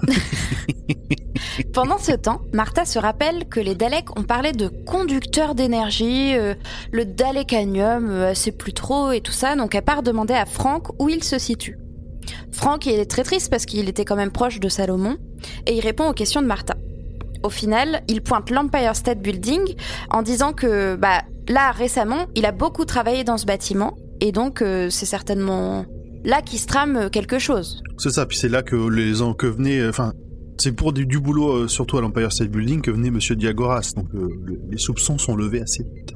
Pendant ce temps, Martha se rappelle que les Daleks ont parlé de conducteurs d'énergie, euh, le Dalekanium, euh, sait plus trop et tout ça, donc elle part demander à Frank où il se situe. Frank il est très triste parce qu'il était quand même proche de Salomon et il répond aux questions de Martha. Au final, il pointe l'Empire State Building en disant que bah là récemment, il a beaucoup travaillé dans ce bâtiment et donc euh, c'est certainement là qu'il se trame quelque chose. C'est ça. Puis c'est là que les que euh, Enfin, c'est pour du, boulot, euh, surtout à l'Empire State Building, que venait Monsieur Diagoras. Donc euh, le- les soupçons sont levés assez vite.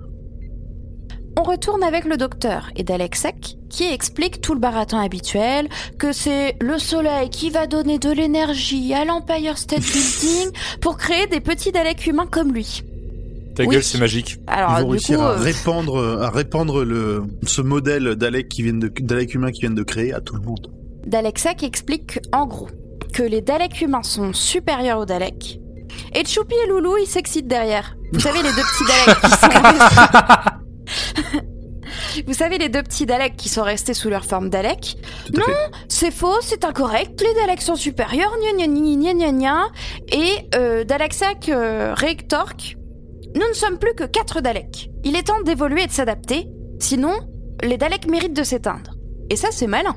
On retourne avec le docteur et d'Alexek qui explique tout le baratin habituel, que c'est le soleil qui va donner de l'énergie à l'Empire State Building pour créer des petits Daleks humains comme lui. Ta Oui. gueule, c'est magique. Alors Ils vont du réussir coup, à euh, répandre, à répandre le ce modèle Dalek qui viennent de Dalek humain qui viennent de créer à tout le monde. Dalexek explique en gros que les Daleks humains sont supérieurs aux Daleks. Et Choupi et Loulou, ils s'excitent derrière. Vous savez, les deux petits Daleks qui sont Vous savez, les deux petits Daleks qui sont restés sous leur forme Dalek Non. C'est faux, c'est incorrect, les Daleks sont supérieurs, gna gna gna gna gna gna. Et euh, Daleksak euh, Nous ne sommes plus que quatre Daleks. Il est temps d'évoluer et de s'adapter, sinon les Daleks méritent de s'éteindre. Et ça, c'est malin.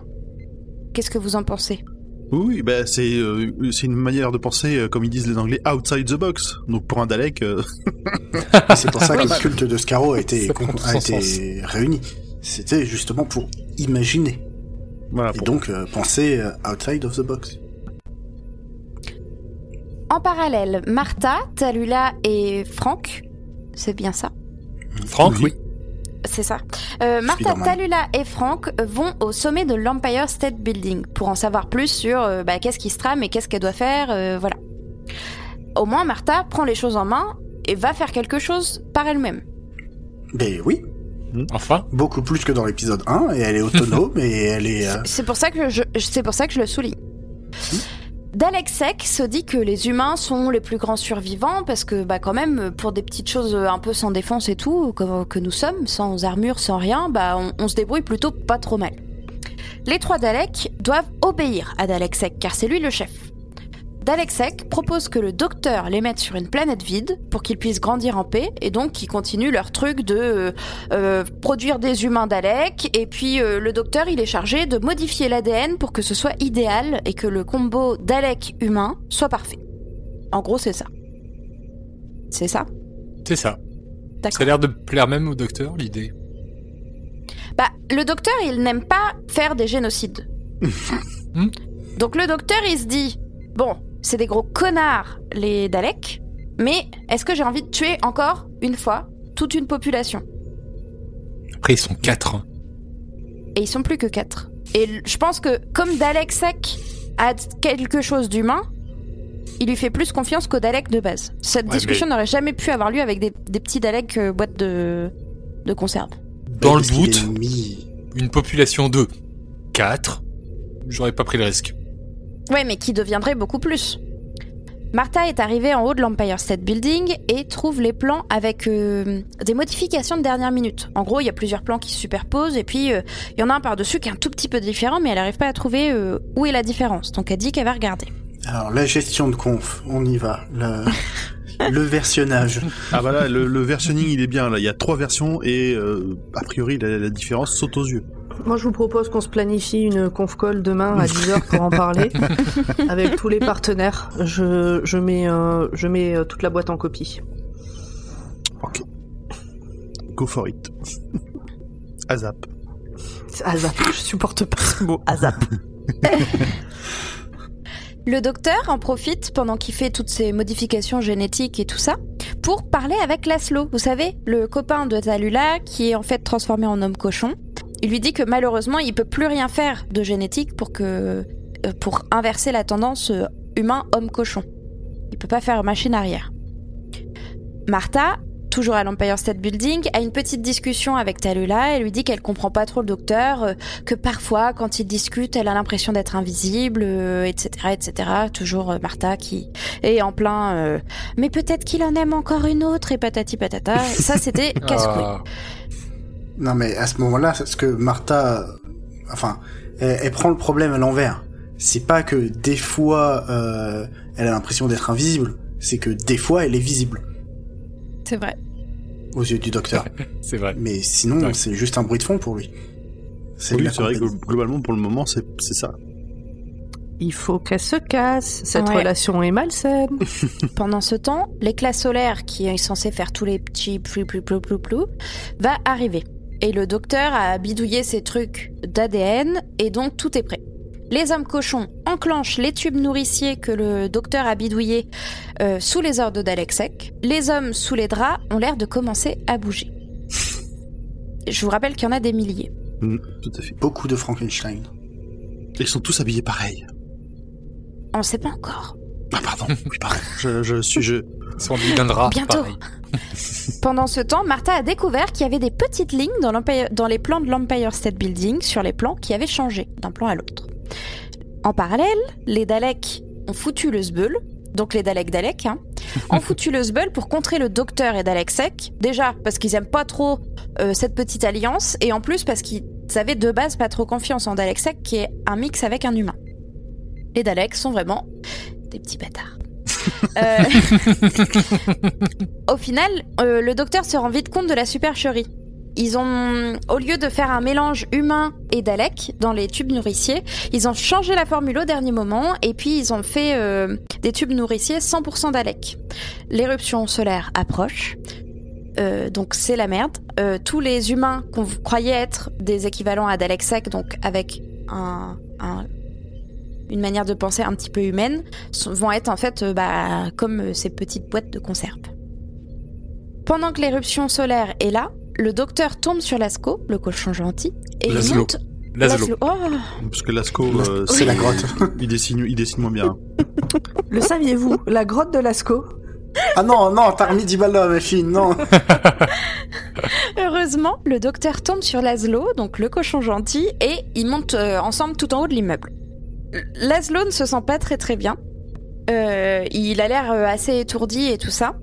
Qu'est-ce que vous en pensez? Oui, bah c'est euh, c'est une manière de penser, euh, comme ils disent les Anglais, outside the box. Donc pour un Dalek, euh, c'est pour ça que le culte de Scarrow a été, a réuni. C'était justement pour imaginer. voilà. Et Pour... donc euh, penser euh, outside of the box. En parallèle, Martha, Talula et Franck, c'est bien ça? Franck, Oui. oui. C'est ça. Euh, Martha. Talula et Frank vont au sommet de l'Empire State Building pour en savoir plus sur euh, bah, qu'est-ce qui se trame et qu'est-ce qu'elle doit faire. euh, voilà. Au moins, Martha prend les choses en main et va faire quelque chose par elle-même. Ben oui, Enfin. beaucoup plus que dans l'épisode 1, et elle est autonome, et elle est... euh, C'est pour ça que je, c'est pour ça que je le souligne. Dalexek se dit que les humains sont les plus grands survivants parce que bah quand même pour des petites choses un peu sans défense et tout que, que nous sommes sans armure sans rien bah on, se débrouille plutôt pas trop mal. Les trois Daleks doivent obéir à Dalexek car c'est lui le chef. Dalexek propose que le docteur les mette sur une planète vide pour qu'ils puissent grandir en paix et donc qu'ils continuent leur truc de euh, euh, produire des humains Dalek et puis euh, le docteur il est chargé de modifier l'ADN pour que ce soit idéal et que le combo Dalek humain soit parfait. En gros c'est ça. C'est ça? C'est ça. Ça a l'air de plaire même au docteur, l'idée. Bah, le docteur, il n'aime pas faire des génocides. Hmm? Donc le docteur, il se dit, bon, c'est des gros connards, les Daleks, mais est-ce que j'ai envie de tuer encore, une fois, toute une population? Après, ils sont quatre. hein. Et ils sont plus que quatre. Et je pense que comme Dalek Sec a quelque chose d'humain, il lui fait plus confiance qu'au Dalek de base. Cette Ouais, discussion n'aurait jamais pu avoir lieu avec des, des petits Daleks euh, boîtes de, de conserve. Dans le mis- une population de 4. J'aurais pas pris le risque. Ouais, mais qui deviendrait beaucoup plus. Martha est arrivée en haut de l'Empire State Building et trouve les plans avec euh, des modifications de dernière minute. En gros, il y a plusieurs plans qui se superposent et puis euh, il y en a un par-dessus qui est un tout petit peu différent, mais elle n'arrive pas à trouver euh, où est la différence. Donc elle dit qu'elle va regarder. Alors, la gestion de conf, on y va. Le, le versionnage. Ah bah là, le, le versionning, il est bien. Là, il y a trois versions et euh, a priori, la, la différence saute aux yeux. Moi, je vous propose qu'on se planifie une conf call demain à 10h pour en parler avec tous les partenaires. Je, je mets, euh, je mets euh, toute la boîte en copie. Ok. Go for it. Azap. Azap, je supporte pas ce mot, Azap. Le docteur en profite pendant qu'il fait toutes ces modifications génétiques et tout ça pour parler avec Laszlo. Vous savez, le copain de Talula qui est en fait transformé en homme cochon. Il lui dit que malheureusement, il peut plus rien faire de génétique pour que euh, pour inverser la tendance euh, humain-homme cochon. Il peut pas faire machine arrière. Martha, toujours à l'Empire State Building, a une petite discussion avec Talula. Elle lui dit qu'elle comprend pas trop le docteur, euh, que parfois, quand ils discutent, elle a l'impression d'être invisible, etc., etc. Toujours Martha qui est en plein. euh, mais peut-être qu'il en aime encore une autre et patati patata. Ça, c'était casse-couille. Non, mais à ce moment-là, c'est ce que Martha, enfin, elle, elle prend le problème à l'envers. C'est pas que des fois, euh, elle a l'impression d'être invisible, c'est que des fois, elle est visible C'est vrai. aux yeux du docteur. c'est vrai. Mais sinon, Ouais. c'est juste un bruit de fond pour lui. C'est Oui, vrai que globalement, pour le moment, c'est c'est ça. Il faut qu'elle se casse. Cette Ouais. relation est malsaine. Pendant ce temps, l'éclat solaire qui est censé faire tous les petits plou plou plou plou plou va arriver. Et le docteur a bidouillé ses trucs d'ADN et donc tout est prêt. Les hommes cochons enclenchent les tubes nourriciers que le docteur a bidouillés euh, sous les ordres d'Alexek. Les hommes sous les draps ont l'air de commencer à bouger. Je vous rappelle qu'il y en a des milliers. Mm, tout à fait. Beaucoup de Frankenstein. Ils sont tous habillés pareil. On ne sait pas encore. Ah pardon, oui pardon. Je, je suis je. Habillés d'un drap. Bientôt. Pendant ce temps, Martha a découvert qu'il y avait des petites lignes dans, les plans de l'Empire State Building sur les plans qui avaient changé d'un plan à l'autre. En parallèle, les Daleks ont foutu le sbeul, donc les Daleks Daleks, hein, ont foutu le sbeul pour contrer le docteur et Dalek-Sec. Déjà parce qu'ils aiment pas trop euh, cette petite alliance, et en plus parce qu'ils avaient de base pas trop confiance en Dalek-Sec, qui est un mix avec un humain. Les Daleks sont vraiment des petits bâtards. Euh, Au final, euh, le docteur se rend vite compte de la supercherie. Ils ont, au lieu de faire un mélange humain et Dalek dans les tubes nourriciers, ils ont changé la formule au dernier moment et puis ils ont fait euh, des tubes nourriciers 100% Dalek. L'éruption solaire approche, donc c'est la merde. Tous les humains qu'on croyait être des équivalents à Dalek sec, donc avec un- une manière de penser un petit peu humaine, vont être en fait euh, bah, comme euh, ces petites boîtes de conserve. Pendant que l'éruption solaire est là, le docteur tombe sur Lasco, le cochon gentil, et il monte. Laszlo. Laszlo. Oh, Parce que Lasco, euh, C'est la grotte. il dessine, il dessine moins bien. Le saviez-vous La grotte de Lascaux ah non, non, t'as remis 10 balles là, ma fille, non. Heureusement, le docteur tombe sur Laszlo, donc le cochon gentil, et ils montent euh, ensemble tout en haut de l'immeuble. Laszlo ne se sent pas très très bien. Euh, il a l'air euh, assez étourdi et tout ça.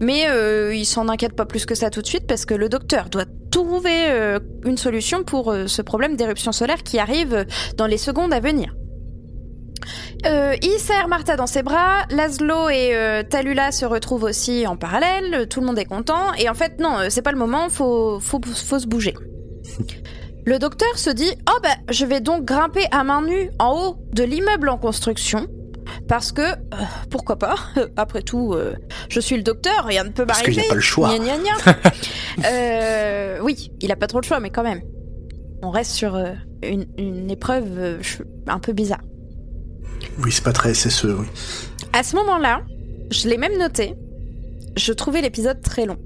Mais euh, il s'en inquiète pas plus que ça tout de suite parce que le docteur doit trouver euh, une solution pour ce problème d'éruption solaire qui arrive dans les secondes à venir. Il serre Martha dans ses bras, Laszlo et Talula se retrouvent aussi en parallèle, tout le monde est content, et en fait non, c'est pas le moment, faut, faut, faut se bouger. Le docteur se dit Oh bah je vais donc grimper à main nue en haut de l'immeuble en construction. Parce que, euh, pourquoi pas Après tout, euh, je suis le docteur, rien ne peut Parce qu'il m'arriver. n'y a pas le choix. Gna, gna, gna. Euh, oui, il a pas trop le choix, mais quand même. On reste sur une, une épreuve un peu bizarre. Oui, c'est pas très SSE, oui. À ce moment-là, je l'ai même noté, je trouvais l'épisode très long.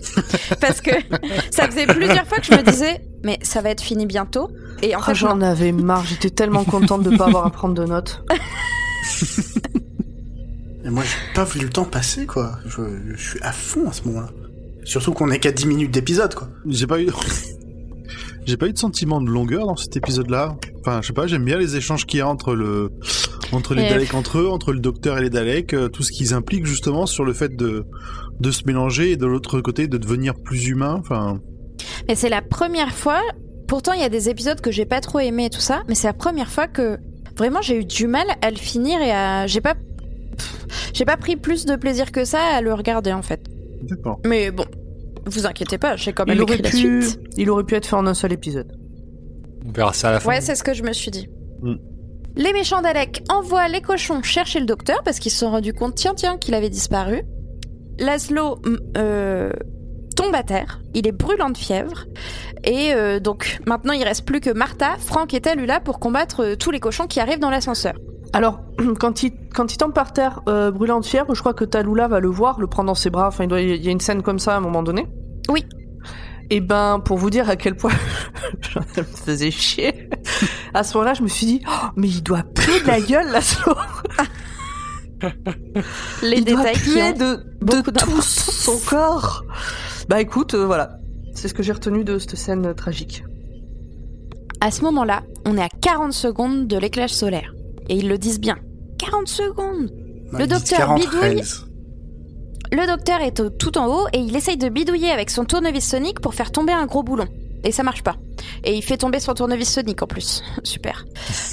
Parce que ça faisait plusieurs fois que je me disais, mais ça va être fini bientôt. Et en Ah, fait, J'en non. avais marre, j'étais tellement contente de pas avoir à prendre de notes. Et moi, j'ai pas vu le temps passer, quoi. Je, je suis à fond à ce moment-là. Surtout qu'on est qu'à 10 minutes d'épisode, quoi. J'ai pas eu. J'ai pas eu de sentiment de longueur dans cet épisode-là. Enfin, je sais pas, j'aime bien les échanges qu'il y a entre le Entre les Et- Daleks entre eux, entre le docteur et les Daleks, euh, tout ce qu'ils impliquent justement sur le fait de, de se mélanger et de l'autre côté de devenir plus humain. Enfin, Et c'est la première fois. Pourtant, il y a des épisodes que j'ai pas trop aimé et tout ça, mais c'est la première fois que vraiment j'ai eu du mal à le finir et à. J'ai pas. J'ai pas pris plus de plaisir que ça à le regarder en fait. d'accord. Mais bon, vous inquiétez pas, j'ai quand même Il aurait, écrit la pu, suite. il aurait pu être fait en un seul épisode. On verra ça à la fin. Ouais, c'est ce que je me suis dit. Mm. Les méchants Daleks envoient les cochons chercher le docteur parce qu'ils se sont rendus compte, tiens, tiens, qu'il avait disparu. Laszlo mm, euh, tombe à terre, il est brûlant de fièvre. Et euh, donc maintenant il reste plus que Martha, Franck et Talula pour combattre euh, tous les cochons qui arrivent dans l'ascenseur. Alors, quand il, quand il tombe par terre, euh, brûlant de fièvre, je crois que Talula va le voir, le prendre dans ses bras. Enfin, il, doit- il y a une scène comme ça à un moment donné. Oui. Et ben, pour vous dire à quel point ça me faisait chier, à ce moment-là, je me suis dit, Oh, mais il doit puer de la gueule, là, Les Il doit détails qui puer ont... de, de tout son corps. Bah écoute, euh, voilà. C'est ce que j'ai retenu de cette scène euh, tragique. À ce moment-là, on est à 40 secondes de l'éclairage solaire. Et ils le disent bien. 40 secondes Le docteur 40 bidouille. Le docteur est au- tout en haut et il essaye de bidouiller avec son tournevis sonique pour faire tomber un gros boulon. Et ça marche pas. Et il fait tomber son tournevis sonique en plus. Super.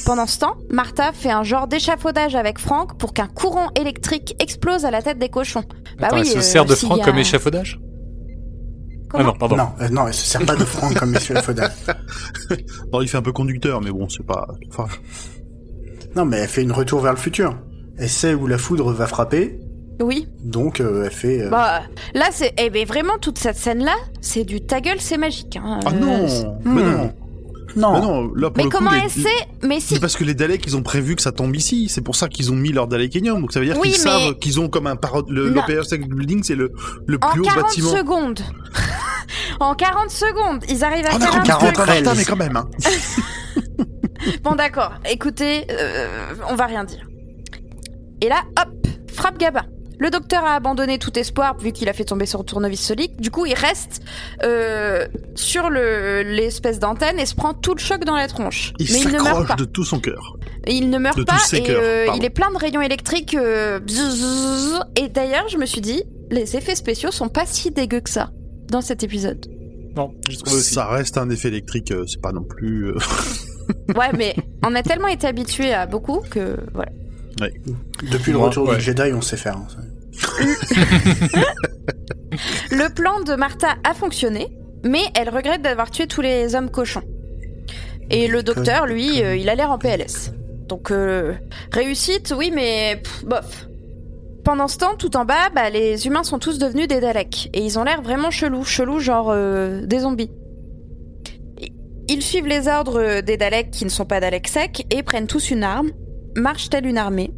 Pendant ce temps, Martha fait un genre d'échafaudage avec Franck pour qu'un courant électrique explose à la tête des cochons. Bah Attends, oui, elle se euh, sert de Franck a- comme échafaudage? Ah non, pardon. Non, euh, non, elle se sert pas de Franck comme Monsieur Foda. Non, il fait un peu conducteur, mais bon, c'est pas. Enfin, Non, mais elle fait une retour vers le futur. Elle sait où la foudre va frapper, Oui. donc euh, elle fait. euh, Bah là, c'est. Eh ben vraiment, toute cette scène-là, c'est du ta gueule, c'est magique. hein. ah Euh, non, mais Hmm. non, Non. mais non. Là pour Mais le coup, comment les- elle sait Mais si. C'est parce que les Daleks, ils ont prévu que ça tombe ici. C'est pour ça qu'ils ont mis leur Dalekanium. Donc ça veut dire Oui, qu'ils mais- savent qu'ils ont comme un parode. Le Non. Building, c'est le, le En plus haut 40 bâtiment. secondes. En 40 secondes, ils arrivent à faire un compris 40 truc. rails. Putain, mais quand même. Hein. Bon d'accord, écoutez, euh, on va rien dire. Et là, hop, frappe Gabin. Le docteur a abandonné tout espoir vu qu'il a fait tomber son tournevis solique. Du coup, il reste euh, sur le- l'espèce d'antenne et se prend tout le choc dans la tronche. Il Mais il ne meurt pas. de tout son cœur. Il ne meurt de pas et euh, il est plein de rayons électriques. euh, bzzz. et d'ailleurs, je me suis dit, les effets spéciaux sont pas si dégueux que ça dans cet épisode. Non, aussi. Ça reste un effet électrique. euh, C'est pas non plus. euh, Ouais, mais on a tellement été habitué à beaucoup que voilà. Depuis le Ouais, retour ouais. du Jedi, on sait faire. hein, ça. Le plan de Martha a fonctionné, mais elle regrette d'avoir tué tous les hommes cochons. Et le docteur, lui, euh, il a l'air en PLS. Donc, euh, réussite, oui, mais pff, bof. Pendant ce temps, tout en bas, bah, les humains sont tous devenus des Daleks. Et ils ont l'air vraiment chelous, chelous, genre euh, des zombies. Ils suivent les ordres des Daleks qui ne sont pas Daleks secs et prennent tous une arme, marchent telle une armée,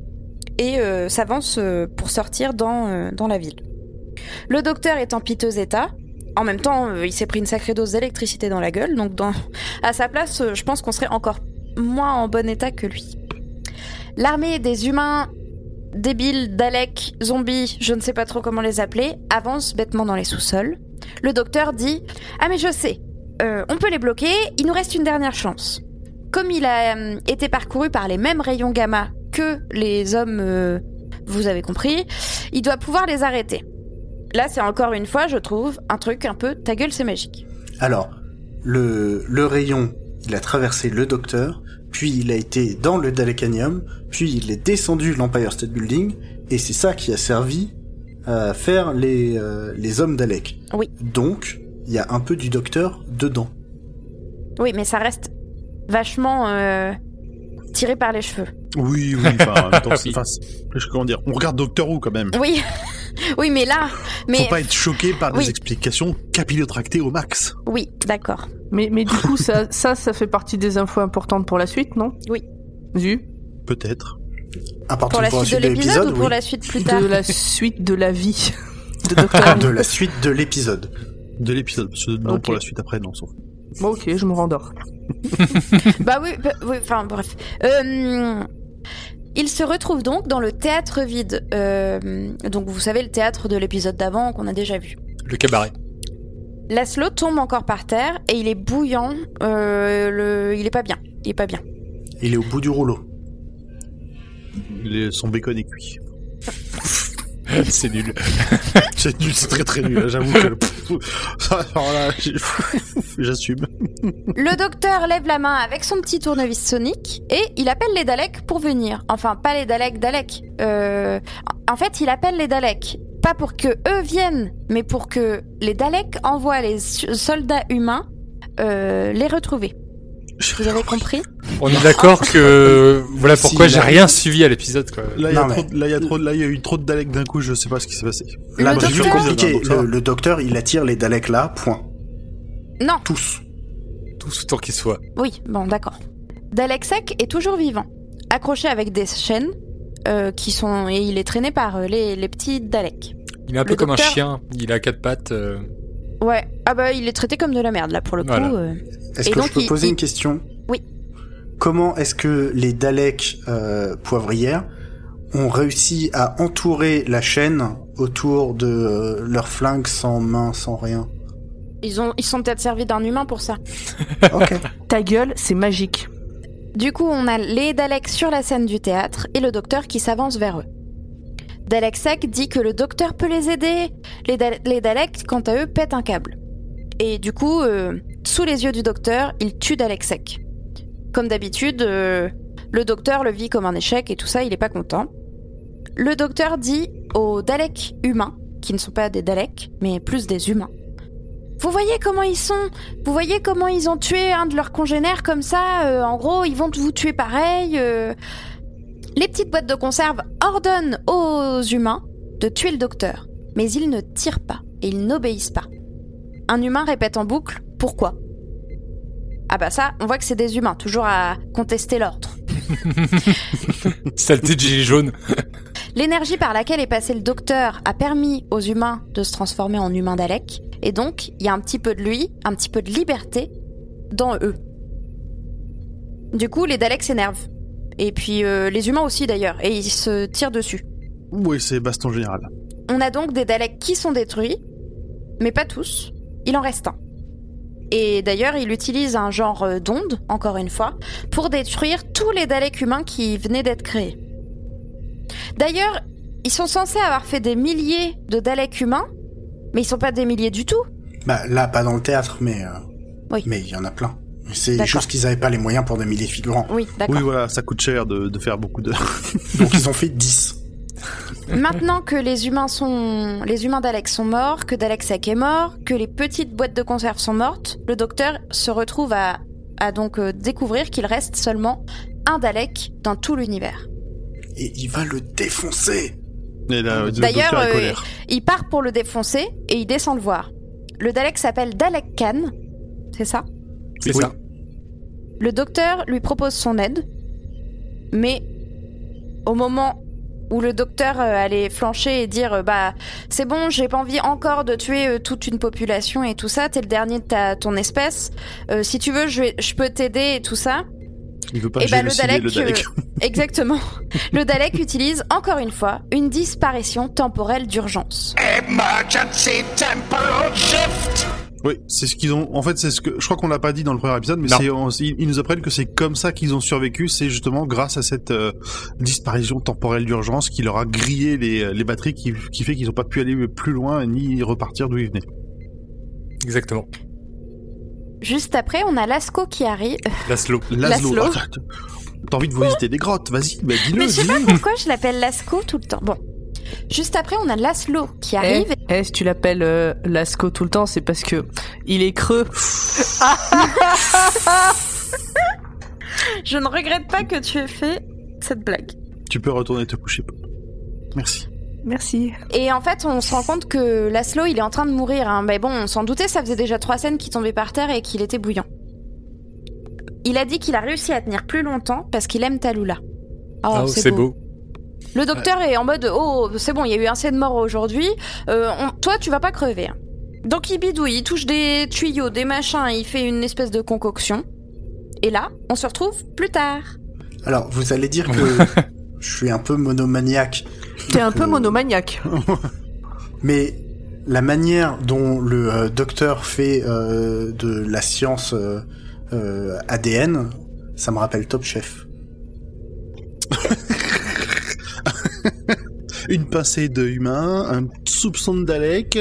et euh, s'avancent euh, pour sortir dans, euh, dans la ville. Le docteur est en piteux état. En même temps, euh, il s'est pris une sacrée dose d'électricité dans la gueule, donc à sa place, euh, je pense qu'on serait encore moins en bon état que lui. L'armée des humains débiles, Daleks, zombies, je ne sais pas trop comment les appeler, avance bêtement dans les sous-sols. Le docteur dit Ah, mais je sais, euh, on peut les bloquer, il nous reste une dernière chance. Comme il a euh, été parcouru par les mêmes rayons gamma que les hommes, euh, vous avez compris, il doit pouvoir les arrêter. Là, c'est encore une fois, je trouve, un truc un peu ta gueule, c'est magique. Alors, le, le rayon, il a traversé le docteur, puis il a été dans le Dalekanium, puis il est descendu l'Empire State Building, et c'est ça qui a servi à faire les, euh, les hommes Dalek. Oui. Donc, il y a un peu du docteur dedans. Oui, mais ça reste vachement euh, tiré par les cheveux. Oui, oui. Enfin, je- comment dire On regarde Doctor Who quand même. Oui, oui, mais là, mais Faut pas être choqué par des Oui. explications capillotractées au max. oui, d'accord. Mais, mais du coup, ça, ça, ça fait partie des infos importantes pour la suite, non? Oui. Vu? Peut-être. Important Pour la suite de l'épisode ou pour oui. la suite plus tard? De la suite de la vie de Doctor Ah, Who. de la suite de l'épisode. De l'épisode. parce que Non, pour la suite après, non. sauf. Bon, ok, je me rendors. Bah oui, bah, oui, enfin bref. Euh, il se retrouve donc dans le théâtre vide. Euh, donc vous savez, le théâtre de l'épisode d'avant qu'on a déjà vu. Le cabaret. Laszlo tombe encore par terre et il est bouillant. Euh, le... Il est pas bien. Il est pas bien. Il est au bout du rouleau. Les- son bacon est cuit. C'est nul. C'est nul, c'est très très nul. hein, J'avoue que. Ça, alors là, j'assume. Le docteur lève la main avec son petit tournevis sonique et il appelle les Daleks pour venir. Enfin, pas les Daleks Daleks. Euh, en fait, il appelle les Daleks. Pas pour que eux viennent, mais pour que les Daleks envoient les soldats humains euh, les retrouver. Vous avez compris On est d'accord que voilà Si, pourquoi j'ai rien suivi à l'épisode quoi. Là, il y a trop, mais- là, il y a trop, de- là, il y a eu trop de Daleks d'un coup. Je sais pas ce qui s'est passé. Là, Le c'est plus docteur- compliqué. Le, le docteur, il attire les Daleks là, point. Non. Tous. Tout autant qu'il soit. Oui, bon, d'accord. Dalek-Sec est toujours vivant, accroché avec des chaînes euh, qui sont et il est traîné par euh, les, les petits Daleks. Il est un peu Le comme docteur- un chien. Il a quatre pattes. euh, Ouais, ah bah il est traité comme de la merde là pour le coup. Voilà. euh. Est-ce que donc, je peux il- poser il- une question? Oui. Comment est-ce que les Daleks euh, poivrières ont réussi à entourer la chaîne autour de euh, leur flingue sans main, sans rien? Ils ont ils sont peut-être servis d'un humain pour ça. Ok. Ta gueule, c'est magique. Du coup, on a les Daleks sur la scène du théâtre et le docteur qui s'avance vers eux. Dalek Sec dit que le docteur peut les aider. Les Daleks, quant à eux, pètent un câble. Et du coup, euh, sous les yeux du docteur, il tue Dalek Sec. Comme d'habitude, euh, le docteur le vit comme un échec et tout ça, il est pas content. Le docteur dit aux Daleks humains, qui ne sont pas des Daleks, mais plus des humains. Vous voyez comment ils sont Vous voyez comment ils ont tué un de leurs congénères comme ça euh, En gros, ils vont vous tuer pareil. euh. Les petites boîtes de conserve ordonnent aux humains de tuer le docteur, mais ils ne tirent pas et ils n'obéissent pas. Un humain répète en boucle pourquoi? Ah bah ça, on voit que c'est des humains, toujours à contester l'ordre. Saleté de gilet jaune. L'énergie par laquelle est passé le docteur a permis aux humains de se transformer en humains Dalek, et donc il y a un petit peu de lui, un petit peu de liberté dans eux. Du coup, les Daleks s'énervent. Et puis euh, les humains aussi d'ailleurs, et ils se tirent dessus. Oui, c'est baston général. On a donc des Daleks qui sont détruits, mais pas tous. Il en reste un. Et d'ailleurs, il utilise un genre euh, d'onde, encore une fois, pour détruire tous les Daleks humains qui venaient d'être créés. D'ailleurs, ils sont censés avoir fait des milliers de Daleks humains, mais ils sont pas des milliers du tout. Bah là, pas dans le théâtre, mais euh, Oui. mais il y en a plein. C'est choses qu'ils avaient pas les moyens pour des milliers de figurants. Oui, d'accord. Oui, voilà, ça coûte cher de, de faire beaucoup de. Donc ils ont fait 10. Maintenant que les humains sont, les humains d'Alex sont morts, que Dalek-Sec est mort, que les petites boîtes de conserve sont mortes, le docteur se retrouve à, à donc euh, découvrir qu'il reste seulement un Dalek dans tout l'univers. Et il va le défoncer. D'ailleurs, euh. Il part pour le défoncer et il descend le voir. Le Dalek s'appelle Dalek Khan, c'est ça? C'est Oui. ça. Le docteur lui propose son aide, mais au moment où le docteur euh, allait flancher et dire euh, bah c'est bon j'ai pas envie encore de tuer euh, toute une population et tout ça. T'es le dernier de ta ton espèce. Euh, si tu veux je vais je peux t'aider et tout ça. Il veut pas et bah, le génocider Dalek, le Dalek. euh, exactement. Le Dalek utilise encore une fois une disparition temporelle d'urgence. Emergency temporal shift! Oui, c'est ce qu'ils ont. En fait, c'est ce que je crois qu'on l'a pas dit dans le premier épisode, mais Non. c'est on- ils ils nous apprennent que c'est comme ça qu'ils ont survécu. C'est justement grâce à cette euh, disparition temporelle d'urgence qui leur a grillé les, les batteries, qui, qui fait qu'ils n'ont pas pu aller plus loin ni repartir d'où ils venaient. Exactement. juste après on a Lasco qui arrive Laszlo. Laszlo. Laszlo. Ah, t'as- envie de visiter des grottes Vas-y, bah dis-le, mais je sais pas pourquoi je l'appelle Lasco tout le temps bon juste après on a Laszlo qui arrive Eh, eh, si tu l'appelles euh, Lasco tout le temps, c'est parce que il est creux. Je ne regrette pas que tu aies fait cette blague. Tu peux retourner te coucher. Merci. Merci. Et en fait, on se rend compte que Laszlo, il est en train de mourir. Hein. Mais bon, on s'en doutait, ça faisait déjà trois scènes qu'il tombait par terre et qu'il était bouillant. Il a dit qu'il a réussi à tenir plus longtemps parce qu'il aime Talula. Oh, Oh, c'est beau. Le docteur est en mode Oh, c'est bon, il y a eu assez de morts aujourd'hui. Euh, on- Toi, tu vas pas crever. hein. Donc il bidouille, il touche des tuyaux, des machins, il fait une espèce de concoction. Et là, on se retrouve plus tard. Alors, vous allez dire que je suis un peu monomaniaque. T'es un peu euh, monomaniaque. Mais la manière dont le euh, docteur fait euh, de la science euh, euh, ADN, ça me rappelle Top Chef. une pincée de humain, un soupçon de Dalek,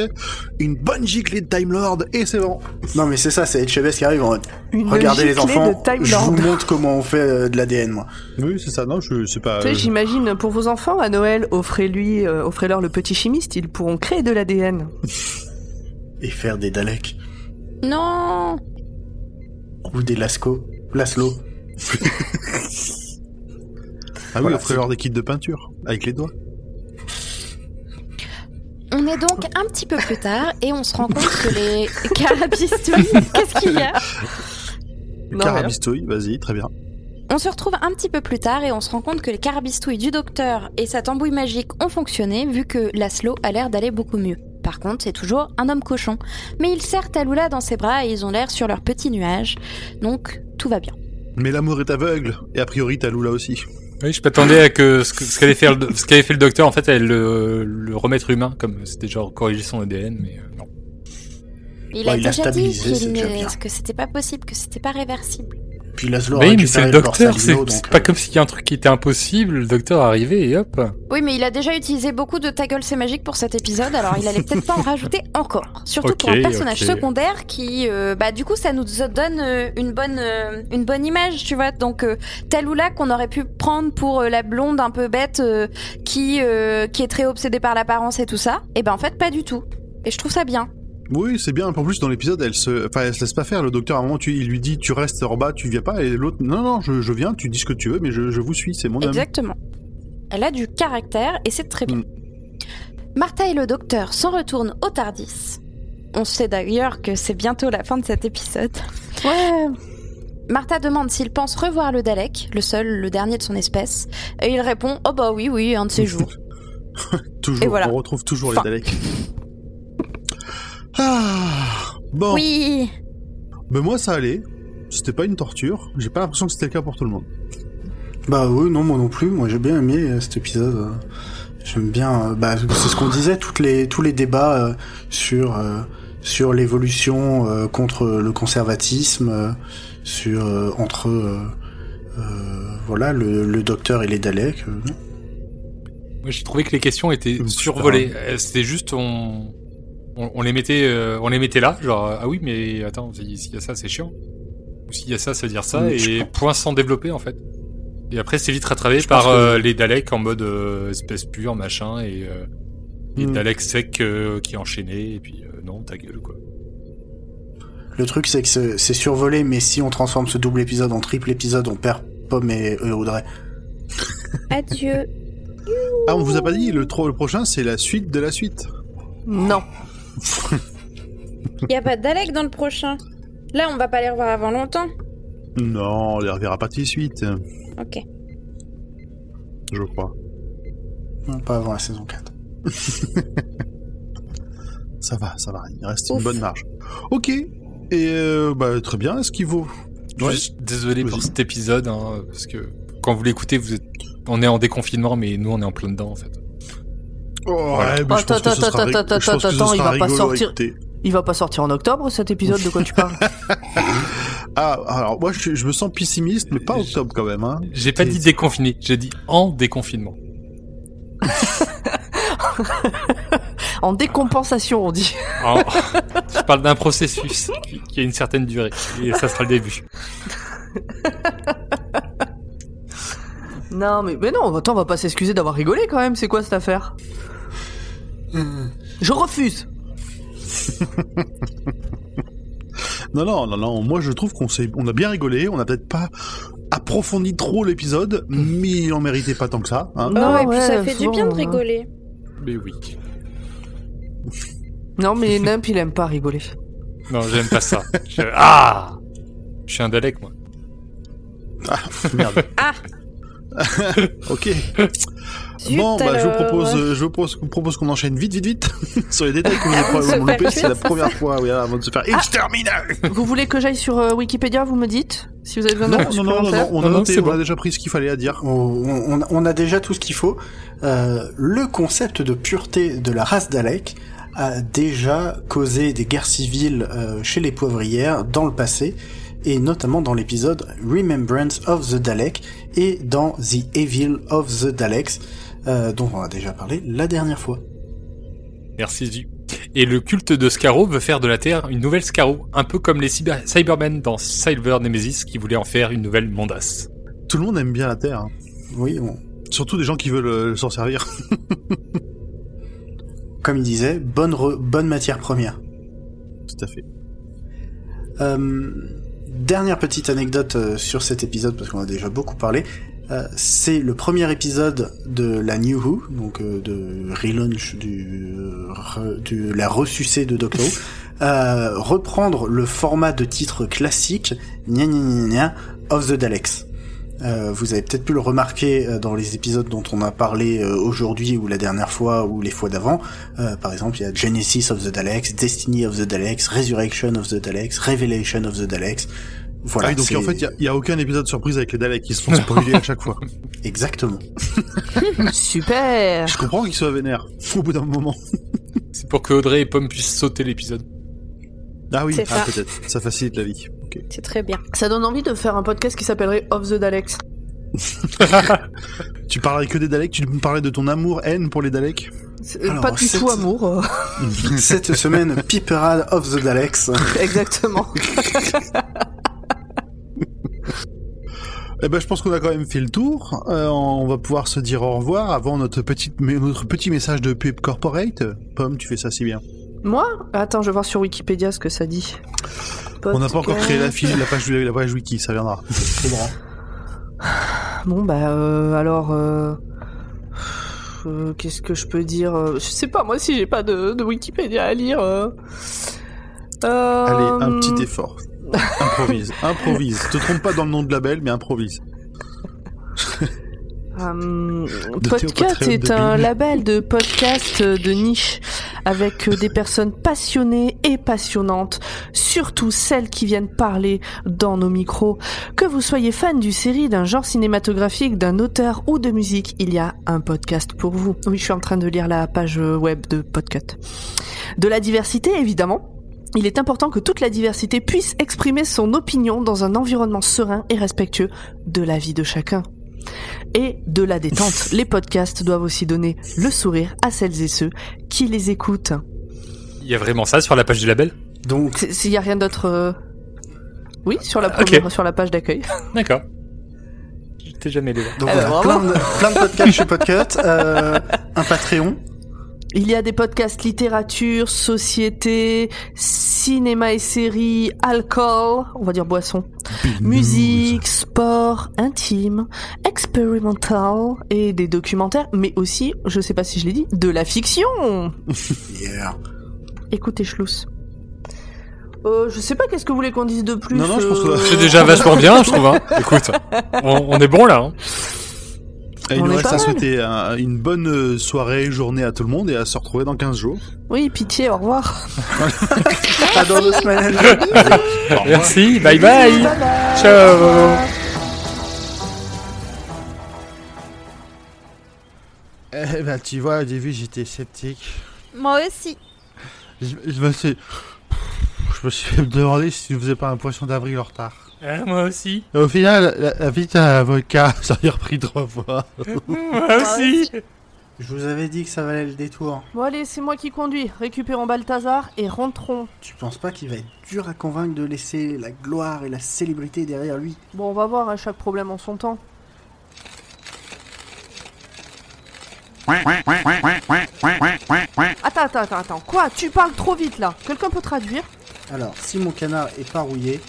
une bonne giclée de Time Lord, et c'est bon. Non, mais c'est ça, c'est HBS qui arrive en mode, Une Regardez les enfants, de Time je Lord. vous montre comment on fait euh, de l'ADN, moi. Oui, c'est ça, non, je sais pas... Tu sais, euh, j'imagine pour vos enfants à Noël, offrez-lui, euh, offrez-leur le petit chimiste, ils pourront créer de l'ADN. Et faire des Daleks. Non Ou des Lasco. Laszlo. Ah oui, offrez-leur des kits de peinture, avec les doigts. On est donc un petit peu plus tard et on se rend compte que les carabistouilles... Qu'est-ce qu'il y a? Non, Carabistouille, vas-y, très bien. On se retrouve un petit peu plus tard et on se rend compte que les carabistouilles du docteur et sa tambouille magique ont fonctionné vu que Laszlo a l'air d'aller beaucoup mieux. Par contre, c'est toujours un homme cochon. Mais il serre Talula dans ses bras et ils ont l'air sur leur petit nuage. Donc, tout va bien. Mais l'amour est aveugle, et a priori Talula aussi. Oui, je m'attendais à que ce que- ce qu'avait fait, le- ce qu'avait fait le docteur, en fait, elle le, le remettre humain, comme c'était genre corriger son ADN, mais euh, non. Il a il a déjà dit que c'était pas possible, que c'était pas réversible. Puis Laszlo a Oui, mais c'est le docteur, c'est donc, pas euh, comme s'il y a un truc qui était impossible, le docteur arrivait et hop. Oui, mais il a déjà utilisé beaucoup de ta gueule c'est magique pour cet épisode, alors il allait peut-être pas en rajouter encore. Surtout pour Ok, un personnage secondaire qui, euh, bah du coup, ça nous donne euh, une bonne, euh, une bonne image, tu vois. Donc euh, Talula qu'on aurait pu prendre pour euh, la blonde un peu bête euh, qui, euh, qui est très obsédée par l'apparence et tout ça, et ben en fait pas du tout. Et je trouve ça bien. Oui, c'est bien. En plus, dans l'épisode, elle se, enfin, elle se laisse pas faire. Le docteur, à un moment, tu, il lui dit, tu restes en bas, tu viens pas. Et l'autre, non, non, je, je viens, tu dis ce que tu veux, mais je, je vous suis, c'est mon ami. Exactement. Elle a du caractère et c'est très bien. Mm. Martha et le docteur s'en retournent au Tardis. On sait d'ailleurs que c'est bientôt la fin de cet épisode. Ouais. Martha demande s'il pense revoir le Dalek, le seul, le dernier de son espèce, et il répond Oh bah oui, oui, un de ces jours. Toujours, Et voilà. on retrouve toujours Fin. les Daleks. Ah, bon. Oui Ben moi, ça allait. C'était pas une torture. J'ai pas l'impression que c'était le cas pour tout le monde. Bah oui, non, moi non plus. Moi j'ai bien aimé euh, cet épisode. euh. J'aime bien. euh, bah, c'est ce qu'on disait, toutes les, tous les débats euh, sur, sur l'évolution contre le conservatisme, sur entre voilà le, le docteur et les Daleks. Moi, j'ai trouvé que les questions étaient survolées. C'était juste, on, on, on les mettait, euh, on les mettait là, genre, euh, ah oui, mais attends, s'il y a ça, c'est chiant. Ou s'il y a ça, ça veut dire ça, je et point sans développer, en fait. Et après, c'est vite rattrapé Je par que- euh, les Daleks en mode euh, espèce pure, machin, et euh, les Hmm. Daleks secs euh, qui enchaînaient, et puis euh, non, ta gueule, quoi. Le truc c'est que c'est survolé, mais si on transforme ce double épisode en triple épisode, on perd Pomme et euh, Audrey. Adieu Ah, on vous a pas dit, le, le prochain, c'est la suite de la suite. Non. Y a pas de Dalek dans le prochain. Là, on va pas les revoir avant longtemps. Non, on les reverra pas tout de suite, Ok. je crois. Non, pas avant la saison 4. Ça va, ça va, il reste Ouf. une bonne marge. Ok, et euh, bah, très bien, est-ce qu'il vaut? Ouais. Juste désolé pour cet épisode, hein, parce que quand vous l'écoutez, vous êtes, on est en déconfinement, mais nous, on est en plein dedans, en fait. Oh, ouais, mais Attends, attends, attends, ce attends, il va pas sortir. Il va pas sortir en octobre cet épisode de quoi tu parles Ah, alors moi je, je me sens pessimiste, mais pas octobre quand même. Hein. J'ai pas dit déconfiné, j'ai dit en déconfinement. En décompensation, on dit. En- Je parle d'un processus qui, qui a une certaine durée, et ça sera le début. Non, mais, mais non, attends, on va pas s'excuser d'avoir rigolé quand même. C'est quoi cette affaire? Je refuse. Non, non, non, non. Moi je trouve qu'on s'est, on a bien rigolé. On a peut-être pas approfondi trop l'épisode, mais il en méritait pas tant que ça. Hein. Non, oh, et puis ça fait du bien de hein. rigoler. Mais oui. Non, mais Nimp, il aime pas rigoler. Non, j'aime pas ça. Je- Ah Je suis un Dalek, moi. Merde. Ah Ok. Zut, bon, bah, je vous propose, euh, je vous propose, propose qu'on enchaîne vite, vite, vite sur les détails probablement faire louper. C'est la première fois, oui, avant de se faire exterminer. Vous voulez que j'aille sur euh, Wikipédia, vous me dites Si vous avez besoin Non, non, non, non, non, on a Non, non, noté, c'est on a bon. déjà pris ce qu'il fallait à dire. On, on- on a déjà tout ce qu'il faut. Euh, le concept de pureté de la race Dalek a déjà causé des guerres civiles euh, chez les poivrières dans le passé, et notamment dans l'épisode Remembrance of the Dalek et dans The Evil of the Daleks. Euh, dont on a déjà parlé la dernière fois. Merci Zu. Et le culte de Scarrow veut faire de la Terre une nouvelle Scarrow, un peu comme les cyber Cybermen dans Cyber Nemesis qui voulaient en faire une nouvelle Mondas. Tout le monde aime bien la Terre. hein. Oui, on- Surtout des gens qui veulent euh, s'en servir. comme il disait, bonne, re- bonne matière première. Tout à fait. Euh, dernière petite anecdote sur cet épisode, parce qu'on a déjà beaucoup parlé. Euh, c'est le premier épisode de la New Who, donc euh, de relaunch du, euh, re- du la ressucée de Doctor Who. Euh, reprendre le format de titre classique, gna gna gna of the Daleks. Euh, vous avez peut-être pu le remarquer dans les épisodes dont on a parlé aujourd'hui ou la dernière fois ou les fois d'avant. Euh, par exemple, il y a Genesis of the Daleks, Destiny of the Daleks, Resurrection of the Daleks, Revelation of the Daleks. Voilà. ah oui, donc en fait, il y a- aucun épisode surprise avec les Daleks qui se font spoiler à chaque fois. Exactement. Super Je comprends qu'ils soient vénères au bout d'un moment. C'est pour que Audrey et Pomme puissent sauter l'épisode. Ah oui, ah, ça. peut-être. Ça facilite la vie. C'est très bien. Ça donne envie de faire un podcast qui s'appellerait Of the Daleks. Tu parlerais que des Daleks, tu me parlais de ton amour-haine pour les Daleks? Alors, Pas du cette- tout amour. Cette semaine, Piperade of the Daleks. Exactement. Eh ben, je pense qu'on a quand même fait le tour. Euh, on va pouvoir se dire au revoir avant notre, petite, notre petit message de pub corporate. Pomme, tu fais ça si bien. Moi? Attends, je vais voir sur Wikipédia ce que ça dit. On n'a pas encore créé la, page, la page wiki, ça viendra. Faudra. Bon bah euh, alors euh, euh, qu'est-ce que je peux dire Je sais pas moi si j'ai pas de, de Wikipédia à lire. euh. Euh, Allez, un petit effort. Improvise, improvise. Te trompe pas dans le nom de label, mais improvise. Podcast Théo est un label de podcast de niche avec euh, des personnes passionnées et passionnantes, surtout celles qui viennent parler dans nos micros. Que vous soyez fan du série, d'un genre cinématographique, d'un auteur ou de musique, il y a un podcast pour vous. Oui, je suis en train de lire la page euh, web de Podcut. De la diversité, évidemment. Il est important que toute la diversité puisse exprimer son opinion dans un environnement serein et respectueux de la vie de chacun et de la détente. Les podcasts doivent aussi donner le sourire à celles et ceux qui les écoutent. Il y a vraiment ça sur la page du label? Donc, S'il y a rien d'autre, euh, oui, sur la première, sur la page d'accueil. D'accord. J'étais jamais allé là. donc voilà, bravo. plein, de, plein de podcasts chez Podcut, euh, un Patreon. Il y a des podcasts littérature, société, cinéma et séries, alcool, on va dire boisson, musique, sport, intime, expérimental et des documentaires, mais aussi, je sais pas si je l'ai dit, de la fiction. Yeah. Écoutez, Schluss. Euh, je sais pas qu'est-ce que vous voulez qu'on dise de plus. Non, non, je pense que- euh, C'est déjà vachement bien, je trouve. Hein. Écoute, on, on est bon là. Hein. Et il On nous est reste à souhaiter un- une bonne euh, soirée, journée à tout le monde et à se retrouver dans 15 jours. Oui, pitié, au revoir. À dans deux semaines. Merci, bye bye. Ciao. Eh ben, tu vois, au début, j'étais sceptique. Moi aussi. Je, je me suis... Je me suis demandé si tu faisais pas un poisson d'avril en retard. Ah, moi aussi. Et au final, la, la vie d'un avocat, ça a repris trois fois. Moi aussi. Je vous avais dit que ça valait le détour. Bon allez, c'est moi qui conduis. Récupérons Balthazar et rentrons. Tu penses pas qu'il va être dur à convaincre de laisser la gloire et la célébrité derrière lui? Bon, on va voir, hein, chaque problème en son temps. Attends, attends, attends, attends. Quoi? Tu parles trop vite là. Quelqu'un peut traduire? Alors, si mon canard est pas rouillé,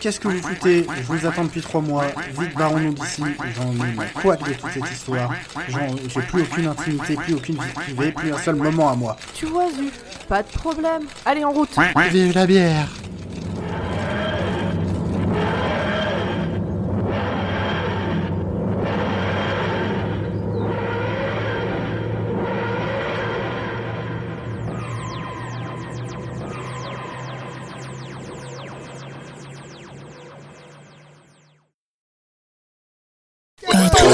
qu'est-ce que vous foutez Je vous attends depuis trois mois. Vite, barrons-nous d'ici. J'en ai ma couac de toute cette histoire. J'en- J'ai plus aucune intimité, plus aucune vie privée, plus un seul moment à moi. Tu vois, Zu. Pas de problème. Allez, en route. Vive la bière